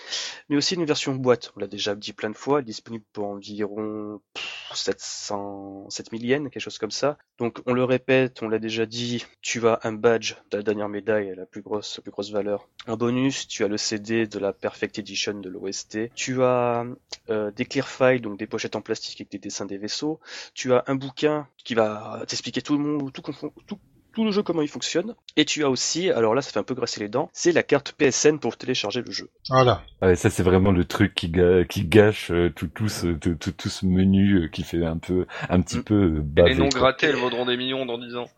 Mais aussi une version boîte. On l'a déjà dit plein de fois, disponible pour environ pff, 700 7000 yens quelque chose comme ça. Donc on le répète, on l'a déjà dit, tu as un badge de la dernière médaille, la plus grosse, la plus grosse valeur. En bonus, tu as le CD de la Perfect Edition de l'OST. Tu as euh, des clear files, donc des pochettes en plastique avec des dessins des vaisseaux. Tu as un bouquin qui va t'expliquer tout le monde, tout, tout, tout le jeu comment il fonctionne. Et tu as aussi, alors là ça fait un peu grasser les dents, c'est la carte PSN pour télécharger le jeu. Voilà. Ouais, ça c'est vraiment le truc qui, qui gâche euh, tout, tout, ce, tout, tout, tout ce menu euh, qui fait un peu, un petit Mm. peu euh, baver. les non grattés, elles vaudront des millions dans 10 ans.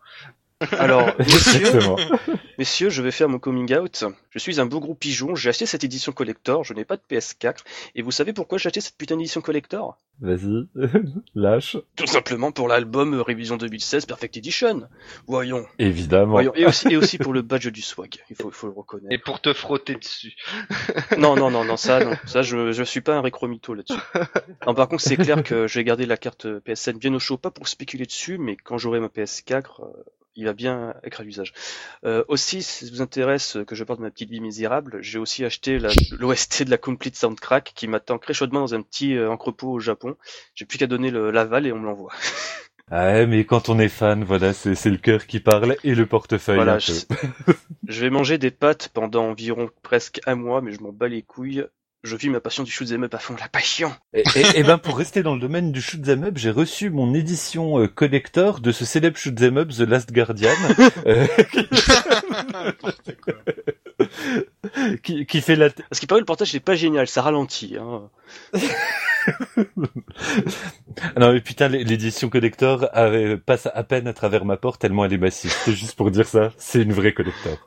Alors, <laughs> messieurs. Messieurs, je vais faire mon coming out. Je suis un beau gros pigeon, j'ai acheté cette édition collector, je n'ai pas de PS4. Et vous savez pourquoi j'ai acheté cette putain d'édition collector? Vas-y, <laughs> lâche. Tout simplement pour l'album Révision 2016 Perfect Edition. Voyons. Évidemment. Voyons. Et aussi, et aussi pour le badge du swag, il faut, il faut le reconnaître. Et pour te frotter dessus. <laughs> Non, non, non, non, ça, non. Ça, je, je suis pas un récromito là-dessus. Non, par contre, c'est clair que je vais garder la carte PSN bien au chaud, pas pour spéculer dessus, mais quand j'aurai ma PS4, euh, il va bien être à l'usage. Euh, aussi, si ça vous intéresse que je parle de ma petite vie misérable, j'ai aussi acheté l'OST de la Complete Soundtrack qui m'attend très chaudement dans un petit euh, entrepôt au Japon. J'ai plus qu'à donner l'aval et on me l'envoie. <laughs> Ah ouais, mais quand on est fan, voilà, c'est le cœur qui parle et le portefeuille. Voilà, <laughs> je vais manger des pâtes pendant environ presque un mois, mais je m'en bats les couilles. Je vis ma passion du shoot'em up à fond, la passion. Et, et- et ben pour rester dans le domaine du shoot'em up, j'ai reçu mon édition euh, collector de ce célèbre shoot'em up The Last Guardian, euh, <laughs> qui, qui fait la. Parce qu'il paraît le portage n'est pas génial, ça ralentit. Hein. <laughs> Non mais putain, l'é- l'édition collector passe à peine à travers ma porte tellement elle est massive. C'est juste pour dire ça, c'est une vraie collector.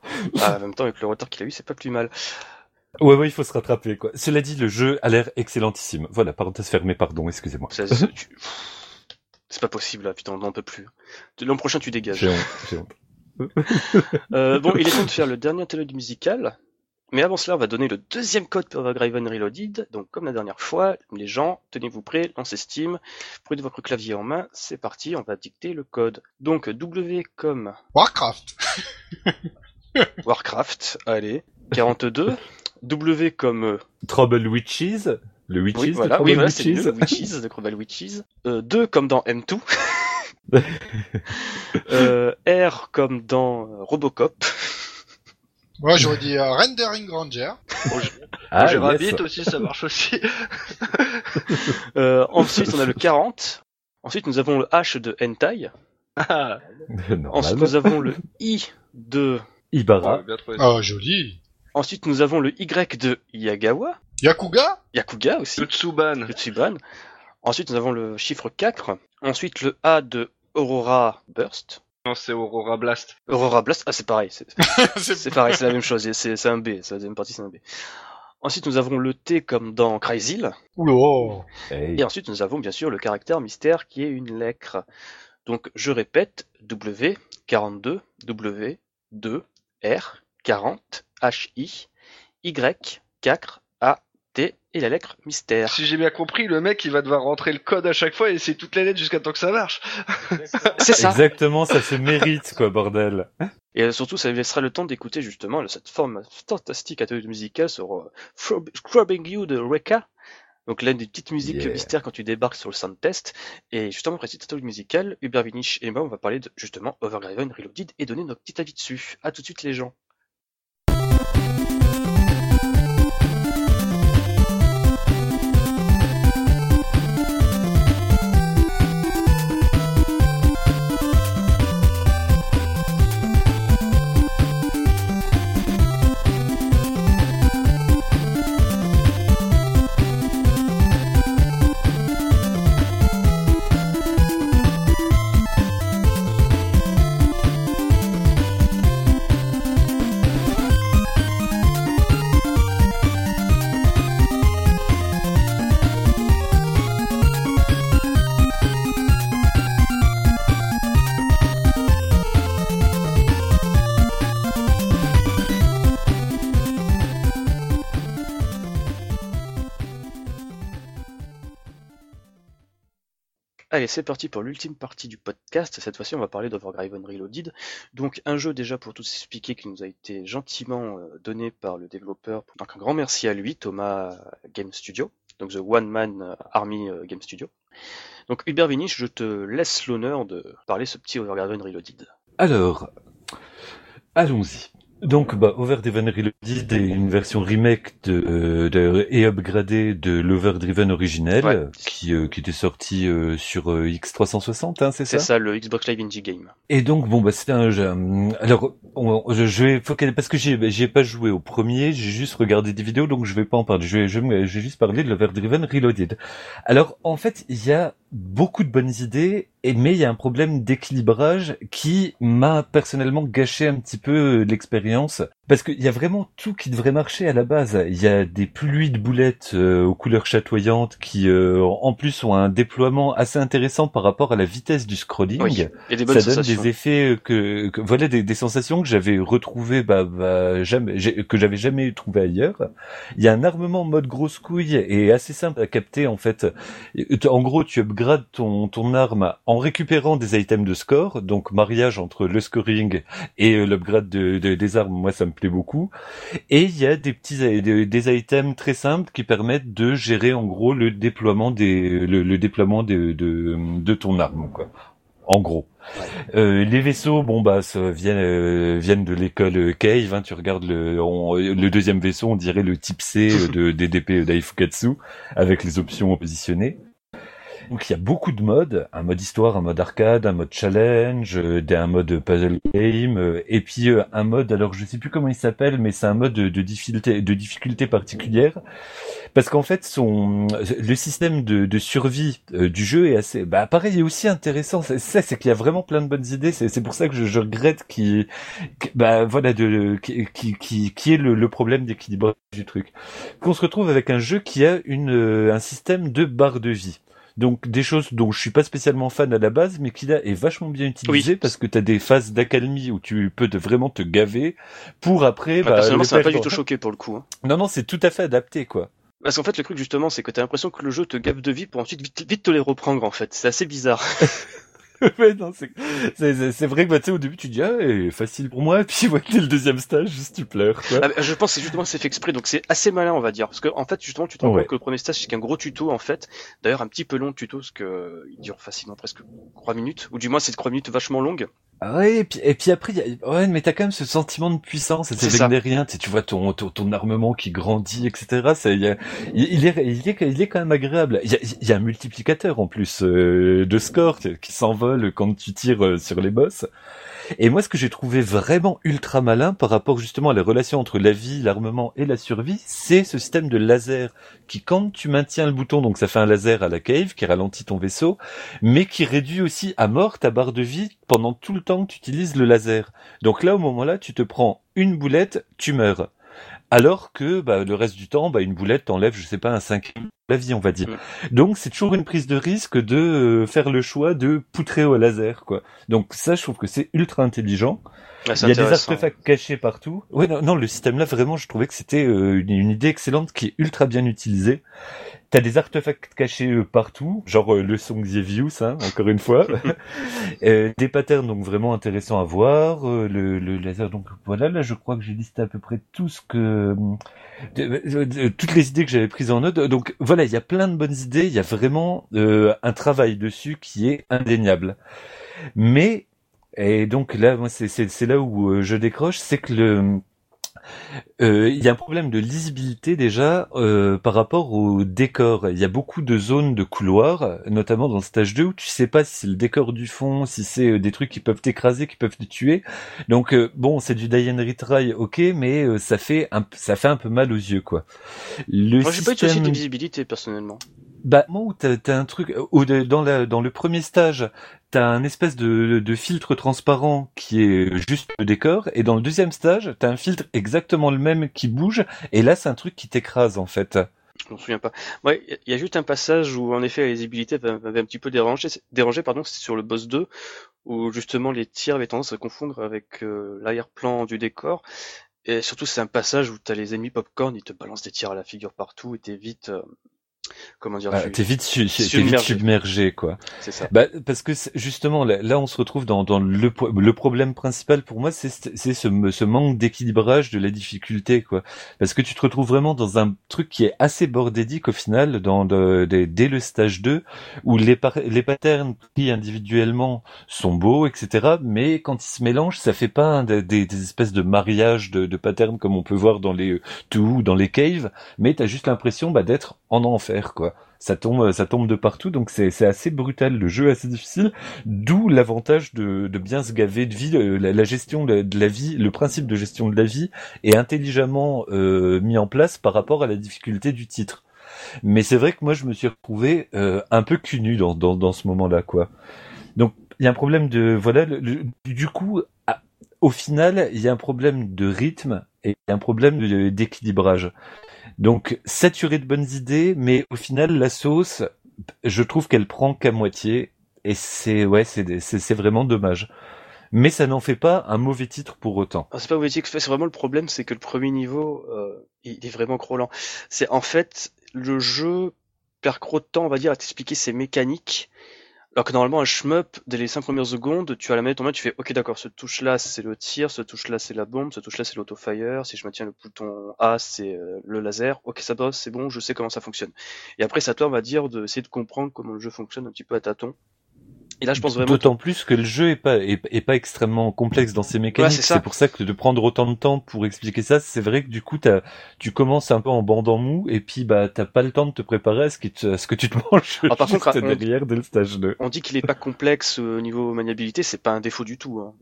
Ah, en même temps, avec le retard qu'il a eu, c'est pas plus mal. Ouais ouais, il faut se rattraper quoi. Cela dit, le jeu a l'air excellentissime. Voilà, parenthèse fermée, pardon, excusez-moi. Ça, <laughs> c'est tu- c'est pas possible, là, putain, on n'en peut plus. L'an prochain, tu dégages. J'ai honte, j'ai honte. <laughs> Euh, bon, il est temps de faire le dernier interlude musical. Mais avant cela, on va donner le deuxième code pour Graven Reloaded. Donc, comme la dernière fois, les gens, tenez-vous prêts, lancez Steam, prenez votre clavier en main, c'est parti, on va dicter le code. Donc, W comme Warcraft. Warcraft, allez, 42. <laughs> W comme euh, Trouble Witches, le Witches, Oui, de voilà, Trouble oui, voilà, c'est Witches. de Crobal Witches. Euh, 2 comme dans M2. <laughs> euh, R comme dans euh, Robocop. Moi j'aurais dit euh, Rendering Ranger. Ah, yes. Rabbit aussi, ça marche aussi. <laughs> <laughs> Euh, ensuite, on a le 40. Ensuite, nous avons le H de Hentai. Ah, Ensuite, nous avons le I de... Ibarra. Oh joli. Ensuite, nous avons le Y de Yagawa. Yakuga? Yakuga aussi. Tsuban. Le Tsuban. Ensuite, nous avons le chiffre 4. Ensuite, le A de Aurora Burst. Non, c'est Aurora Blast. Aurora Blast, ah c'est pareil, <laughs> c'est pareil, c'est la même chose, c'est c'est un B, c'est la deuxième partie, c'est un B. Ensuite, nous avons le T comme dans Cryzil. Oula. Hey. Et ensuite, nous avons bien sûr le caractère mystère qui est une lettre. Donc, je répète, W, 42, W, 2, R, 40, H, I, Y, 4, A, T, et la lettre mystère. Si j'ai bien compris, le mec il va devoir rentrer le code à chaque fois et essayer toutes les lettres jusqu'à temps que ça marche. C'est ça. Exactement, ça se mérite, quoi, bordel. Et euh, surtout, ça laissera le temps d'écouter justement cette forme fantastique atelier musicale sur euh, Scrub- Scrubbing You de Reka. Donc l'une des petites musiques Yeah. mystères quand tu débarques sur le sound test. Et justement, après cette atelier musicale, Hubert Vinich et moi, on va parler de justement Overdriven Reloaded et donner notre petit avis dessus. À tout de suite les gens. Allez, c'est parti pour l'ultime partie du podcast. Cette fois-ci, on va parler d'Overdriven Reloaded. Donc, un jeu déjà pour tout expliquer qui nous a été gentiment euh, donné par le développeur. Donc, un grand merci à lui, Thomas Game Studio. Donc, The One Man Army euh, Game Studio. Donc, Hubert Vinich, je te laisse l'honneur de parler ce petit Overdriven Reloaded. Alors, allons-y. Donc, bah, Overdriven Reloaded est une version remake de, euh, de- et upgradée de l'Overdriven originel, Ouais. qui, euh, qui était sorti euh, sur euh, X360, hein, c'est C'est ça? ça, le Xbox Live Indie Game. Et donc, bon, bah, c'était un jeu. hum, Alors, on- je, je vais focaliser, parce que j'ai, j'ai pas joué au premier, j'ai juste regardé des vidéos, donc je vais pas en parler. Je vais, je vais, je vais juste parler de l'Overdriven Reloaded. Alors, en fait, il y a beaucoup de bonnes idées, et, mais il y a un problème d'équilibrage qui m'a personnellement gâché un petit peu euh, l'expérience. Parce qu'il y a vraiment tout qui devrait marcher à la base. Il y a des pluies de boulettes euh, aux couleurs chatoyantes qui, euh, en plus, ont un déploiement assez intéressant par rapport à la vitesse du scrolling Oui, des bonnes ça donne sensations. des effets euh, que, que- voilà des, des sensations que j'avais retrouvées bah, bah, jamais que j'avais jamais trouvé ailleurs. Il y a un armement mode grosse couille et assez simple à capter en fait. Et, En gros, tu upgrades ton ton arme en récupérant des items de score, donc mariage entre le scoring et euh, l'upgrade de, de- des armes. Moi, ça me plaît beaucoup. Et il y a des petits des, des items très simples qui permettent de gérer en gros le déploiement des le, le déploiement de, de de ton arme quoi. En gros. Euh, les vaisseaux, bon bah, ça viennent euh, viennent de l'école euh, Cave. Hein, tu regardes le on- le deuxième vaisseau, on dirait le type C euh, de DDP d'Aifukatsu avec les options positionnées. Donc il y a beaucoup de modes, un mode histoire, un mode arcade, un mode challenge, euh, un mode puzzle game, euh, et puis euh, un mode, alors je sais plus comment il s'appelle, mais c'est un mode de, de difficulté, de difficulté particulière, parce qu'en fait son le système de, de survie du jeu est assez, bah pareil, est aussi intéressant. C'est ça, c'est qu'il y a vraiment plein de bonnes idées. C'est pour ça que je, je regrette qui, bah voilà, de qui qui qui, qui est le, le problème d'équilibrage du truc. Qu'on se retrouve avec un jeu qui a une un système de barre de vie. Donc des choses dont je suis pas spécialement fan à la base, mais qui là est vachement bien utilisé Oui. parce que tu as des phases d'accalmie où tu peux te, vraiment te gaver pour après. Ouais, bah, personnellement, le ça m'a pas du tout choqué pour le coup. hein. Non non, c'est tout à fait adapté quoi. Parce qu'en fait, le truc justement, c'est que t'as l'impression que le jeu te gave de vie pour ensuite vite, vite te les reprendre en fait. C'est assez bizarre. <laughs> <laughs> c'est, vrai que bah, tu sais, au début, tu dis, ah, facile pour moi, et <laughs> puis, ouais, dès le deuxième stage, juste tu pleures, quoi. Ah, je pense que c'est justement c'est fait exprès, donc c'est assez malin, on va dire. Parce que en fait, justement, tu te rends Ouais. compte que le premier stage c'est qu'un gros tuto en fait. D'ailleurs, un petit peu long le tuto, parce que euh, il dure facilement presque 3 minutes, ou du moins c'est 3 minutes vachement longues. Ah ouais, et puis, et puis après, a- ouais, mais t'as quand même ce sentiment de puissance, et C'est rien, tu vois ton, ton, ton armement qui grandit, etc. Ça, il, y a- il, est, il, est, il est quand même agréable. Il y a, il y a un multiplicateur, en plus, euh, de score qui, qui s'envole quand tu tires euh, sur les boss. Et moi, ce que j'ai trouvé vraiment ultra malin par rapport justement à la relation entre la vie, l'armement et la survie, c'est ce système de laser qui, quand tu maintiens le bouton, donc ça fait un laser à la cave qui ralentit ton vaisseau, mais qui réduit aussi à mort ta barre de vie pendant tout le temps que tu utilises le laser. Donc là, au moment-là, tu te prends une boulette, tu meurs. Alors que bah, le reste du temps, bah, une boulette t'enlève, je sais pas, un cinquième de la vie, on va dire. Donc c'est toujours une prise de risque de euh, faire le choix de poutrer au laser, quoi. Donc ça, je trouve que c'est ultra intelligent. Il y a des artefacts cachés partout. Ouais, non, non, le système là, vraiment, je trouvais que c'était euh, une, une idée excellente qui est ultra bien utilisée. T'as des artefacts cachés euh, partout, genre euh, le son Xievius, hein, encore une fois. <laughs> <laughs> Euh, des patterns donc vraiment intéressants à voir. euh, le, le laser, donc voilà, là je crois que j'ai listé à peu près tout ce que... de- de- de- toutes les idées que j'avais prises en note. Donc voilà, il y a plein de bonnes idées, il y a vraiment euh, un travail dessus qui est indéniable. Mais et donc là, moi, c'est c'est c'est là où je décroche, c'est que le euh, il y a un problème de lisibilité déjà euh, par rapport au décor. Il y a beaucoup de zones de couloirs, notamment dans le stage 2, où tu sais pas si c'est le décor du fond, si c'est euh, des trucs qui peuvent t'écraser, qui peuvent te tuer. Donc euh, bon, c'est du die and retry, ok, mais euh, ça fait un, ça fait un peu mal aux yeux, quoi. Le Moi, j'ai pas eu de souci système- de visibilité, personnellement. bah moi où t'as t'as un truc de- dans la dans le premier stage t'as un espèce de, filtre transparent qui est juste le décor et dans le deuxième stage t'as un filtre exactement le même qui bouge et là c'est un truc qui t'écrase en fait. Je m'en souviens pas. Ouais, y a juste un passage où, en effet, la lisibilité m'avait un petit peu dérangé, dérangé pardon, c'est sur le boss 2, où justement les tirs avaient tendance à confondre avec euh, l'arrière-plan du décor. Et surtout, c'est un passage où t'as les ennemis popcorn, ils te balancent des tirs à la figure partout, et t'es vite, euh, comment dire, Ah, tu- t'es vite su- t'es vite submergé. quoi. c'est ça. Bah, parce que justement, là, là, on se retrouve dans, dans le, le problème principal pour moi, c'est c'est ce, ce manque d'équilibrage de la difficulté, quoi. Parce que tu te retrouves vraiment dans un truc qui est assez bordélique au final, dans dès le stage 2, où les, les patterns pris individuellement sont beaux, etc. Mais quand ils se mélangent, ça fait pas des, des- espèces de mariages de, de patterns comme on peut voir dans les tout dans les caves, mais t'as juste l'impression bah, d'être en enfer, quoi ça tombe, ça tombe de partout, donc c'est assez brutal, le jeu assez difficile, d'où l'avantage de, bien se gaver de vie, le- la, gestion de, la vie, le principe de gestion de la vie est intelligemment euh, mis en place par rapport à la difficulté du titre. Mais c'est vrai que moi je me suis retrouvé euh, un peu cul nu dans, dans, dans ce moment-là, quoi. Donc il y a un problème de, voilà, du coup, au final, il y a un problème de rythme et un problème d'équilibrage. Donc saturé de bonnes idées, mais au final la sauce, je trouve qu'elle prend qu'à moitié et c'est ouais c'est c'est vraiment dommage. Mais ça n'en fait pas un mauvais titre pour autant. Ah, C'est pas mauvais que c'est vraiment le problème, c'est que le premier niveau, euh, il est vraiment crawlant. C'est en fait le jeu perd trop de temps, on va dire, à t'expliquer ses mécaniques. Alors que normalement un shmup, dès les 5 premières secondes, tu as la manette en main, tu fais ok d'accord, ce touche là c'est le tir, ce touche là c'est la bombe, ce touche là c'est l'auto-fire, si je maintiens le bouton A c'est euh, le laser, ok ça bosse, c'est bon, je sais comment ça fonctionne. Et après à toi on va dire d'essayer de comprendre comment le jeu fonctionne un petit peu à tâtons. Et là je pense vraiment D'autant plus que le jeu est pas est, est pas extrêmement complexe dans ses mécaniques. c'est pour ça que de prendre autant de temps pour expliquer ça, c'est vrai que du coup tu commences un peu en bandant mou et puis bah t'as pas le temps de te préparer à ce, qui te- à ce que tu te <laughs> manges Ah, par on- derrière dès le stage 2. On dit qu'il est pas complexe euh, au niveau maniabilité, c'est pas un défaut du tout. Hein.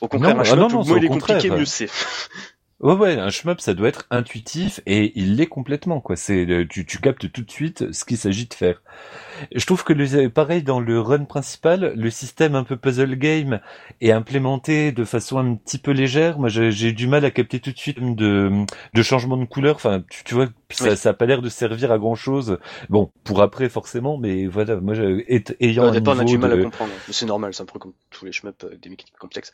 Au contraire, Non, un ah non, non, est au compliqué, mieux c'est. <laughs> Ouais ouais, un shmup ça doit être intuitif et il l'est complètement quoi. C'est euh, tu tu captes tout de suite ce qu'il s'agit de faire. Je trouve que le, pareil dans le run principal, le système un peu puzzle game est implémenté de façon un petit peu légère. Moi j'ai du mal à capter tout de suite de de changement de couleur. Enfin tu, tu vois ça Oui. ça a pas l'air de servir à grand chose. Bon pour après forcément, mais voilà moi ayant Au un départ, on a du mal de- à comprendre. C'est normal, c'est un peu comme tous les shmups avec des mécaniques complexes.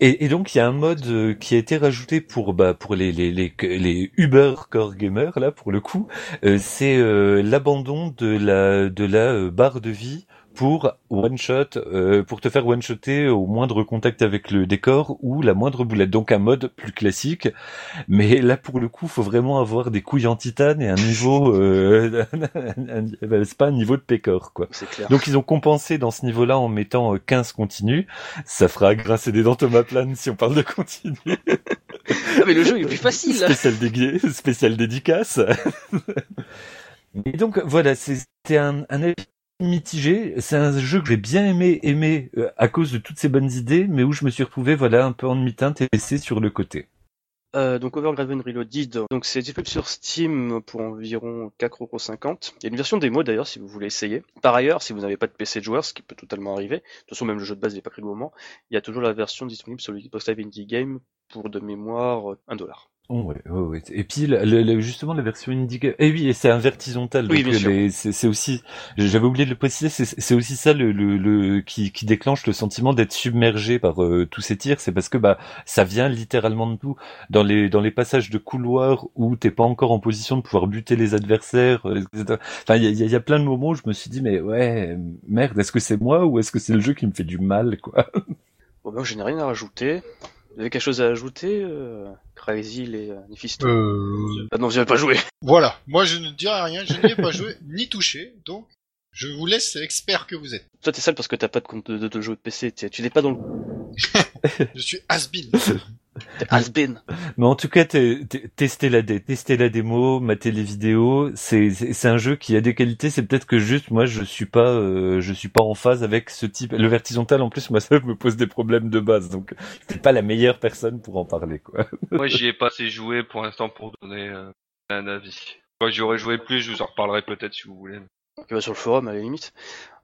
Et, donc il y a un mode euh, qui a été rajouté pour bah pour les les les, les Uber core gamers là pour le coup, euh, c'est euh, l'abandon de la de la barre de vie pour one shot euh, pour te faire one shotter au moindre contact avec le décor ou la moindre boulette. Donc un mode plus classique, mais là pour le coup faut vraiment avoir des couilles en titane et un niveau euh, <laughs> un- c'est pas un niveau de pécor quoi. Clair. Donc ils ont compensé dans ce niveau-là en mettant euh, 15 continus. Ça fera grincer des dents Thomas Plane si on parle de continu. Ah, mais le jeu est plus facile. spécial, dégui- spécial dédicace. <laughs> Et donc voilà, c'était un, un mitigé. C'est un jeu que j'ai bien aimé, aimé euh, à cause de toutes ces bonnes idées, mais où je me suis retrouvé voilà un peu en demi-teinte et laissé sur le côté. Euh, donc Overgraven Reloaded, donc c'est disponible sur Steam pour environ 4,50€. Il y a une version démo d'ailleurs si vous voulez essayer. Par ailleurs, si vous n'avez pas de PC joueur, ce qui peut totalement arriver, de toute façon même le jeu de base n'est pas pris le moment, il y a toujours la version disponible sur le Xbox Live Indie Game pour de mémoire 1$. Oh, ouais, ouais, ouais. Et puis le, le- justement la version indica. Eh oui, et c'est un vertisontal. Oui, les- c'est aussi. J'avais oublié de le préciser. C'est aussi ça le, le, le qui, qui déclenche le sentiment d'être submergé par euh, tous ces tirs. C'est parce que bah ça vient littéralement de tout. Dans les dans les passages de couloir où t'es pas encore en position de pouvoir buter les adversaires. euh, etc. Enfin, il y a, il y a- il y a plein de moments où je me suis dit mais ouais merde, est-ce que c'est moi ou est-ce que c'est le jeu qui me fait du mal quoi? Bon ben je n'ai rien à rajouter. Vous avez quelque chose à ajouter, euh, Crazy et euh, Niphisto Euh, Ah non, vous n'avez pas joué. voilà. Moi, je ne dirai rien. Je n'y ai pas joué ni touché. Donc, je vous laisse expert que vous êtes. Toi t'es sale parce que t'as pas de compte de, de, de jeu de PC, tu tu n'es pas dans le... <laughs> Je suis has-been. T'es has-been. Mais en tout cas, t'es- t'es- testez la dé, testez la démo, matez les vidéos. C'est un jeu qui a des qualités. C'est peut-être que juste moi, je suis pas, euh, je suis pas en phase avec ce type. Le vertisontal, en plus, moi, <laughs> ça me pose des problèmes de base. Donc, je suis pas la meilleure personne pour en parler, quoi. <laughs> Moi, j'y ai pas assez joué pour l'instant pour donner euh, un avis. Quand j'y aurais joué plus, je vous en reparlerai peut-être si vous voulez. Tu vas sur le forum à la limite.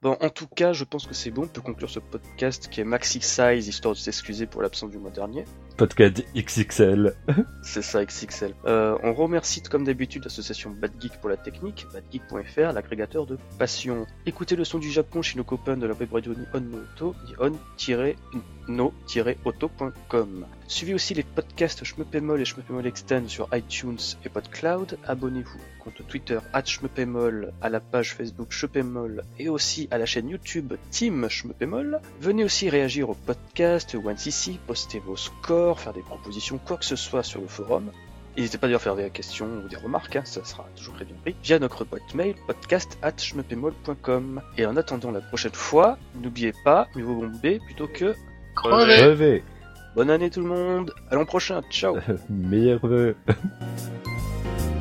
Bon, en tout cas, je pense que c'est bon. On peut conclure ce podcast qui est maxi size, histoire de s'excuser pour l'absence du mois dernier. Podcast XXL. <laughs> C'est ça, XXL. Euh, on remercie comme d'habitude l'association Bad Geek pour la technique, badgeek.fr, l'agrégateur de passion. Écoutez le son du Japon chez nos copains de la web radio Nihon Moto, nihon-no-auto.com. Suivez aussi les podcasts Schmeppemol et Schmeppemol Extend sur iTunes et PodCloud. Abonnez-vous au compte Twitter @schmeppemol, à la page Facebook Schmeppemol et aussi à la chaîne YouTube Team Schmeppemol. Venez aussi réagir au podcast ou ici, postez vos scores, faire des propositions, quoi que ce soit sur le forum. N'hésitez pas à faire des questions ou des remarques, hein, ça sera toujours très bien pris, via notre boîte mail podcast at Et en attendant la prochaine fois, n'oubliez pas, mieux vaut bomber plutôt que Crevez. Revez. bonne année tout le monde, à l'an prochain, ciao <laughs> Meilleur vœu. <laughs>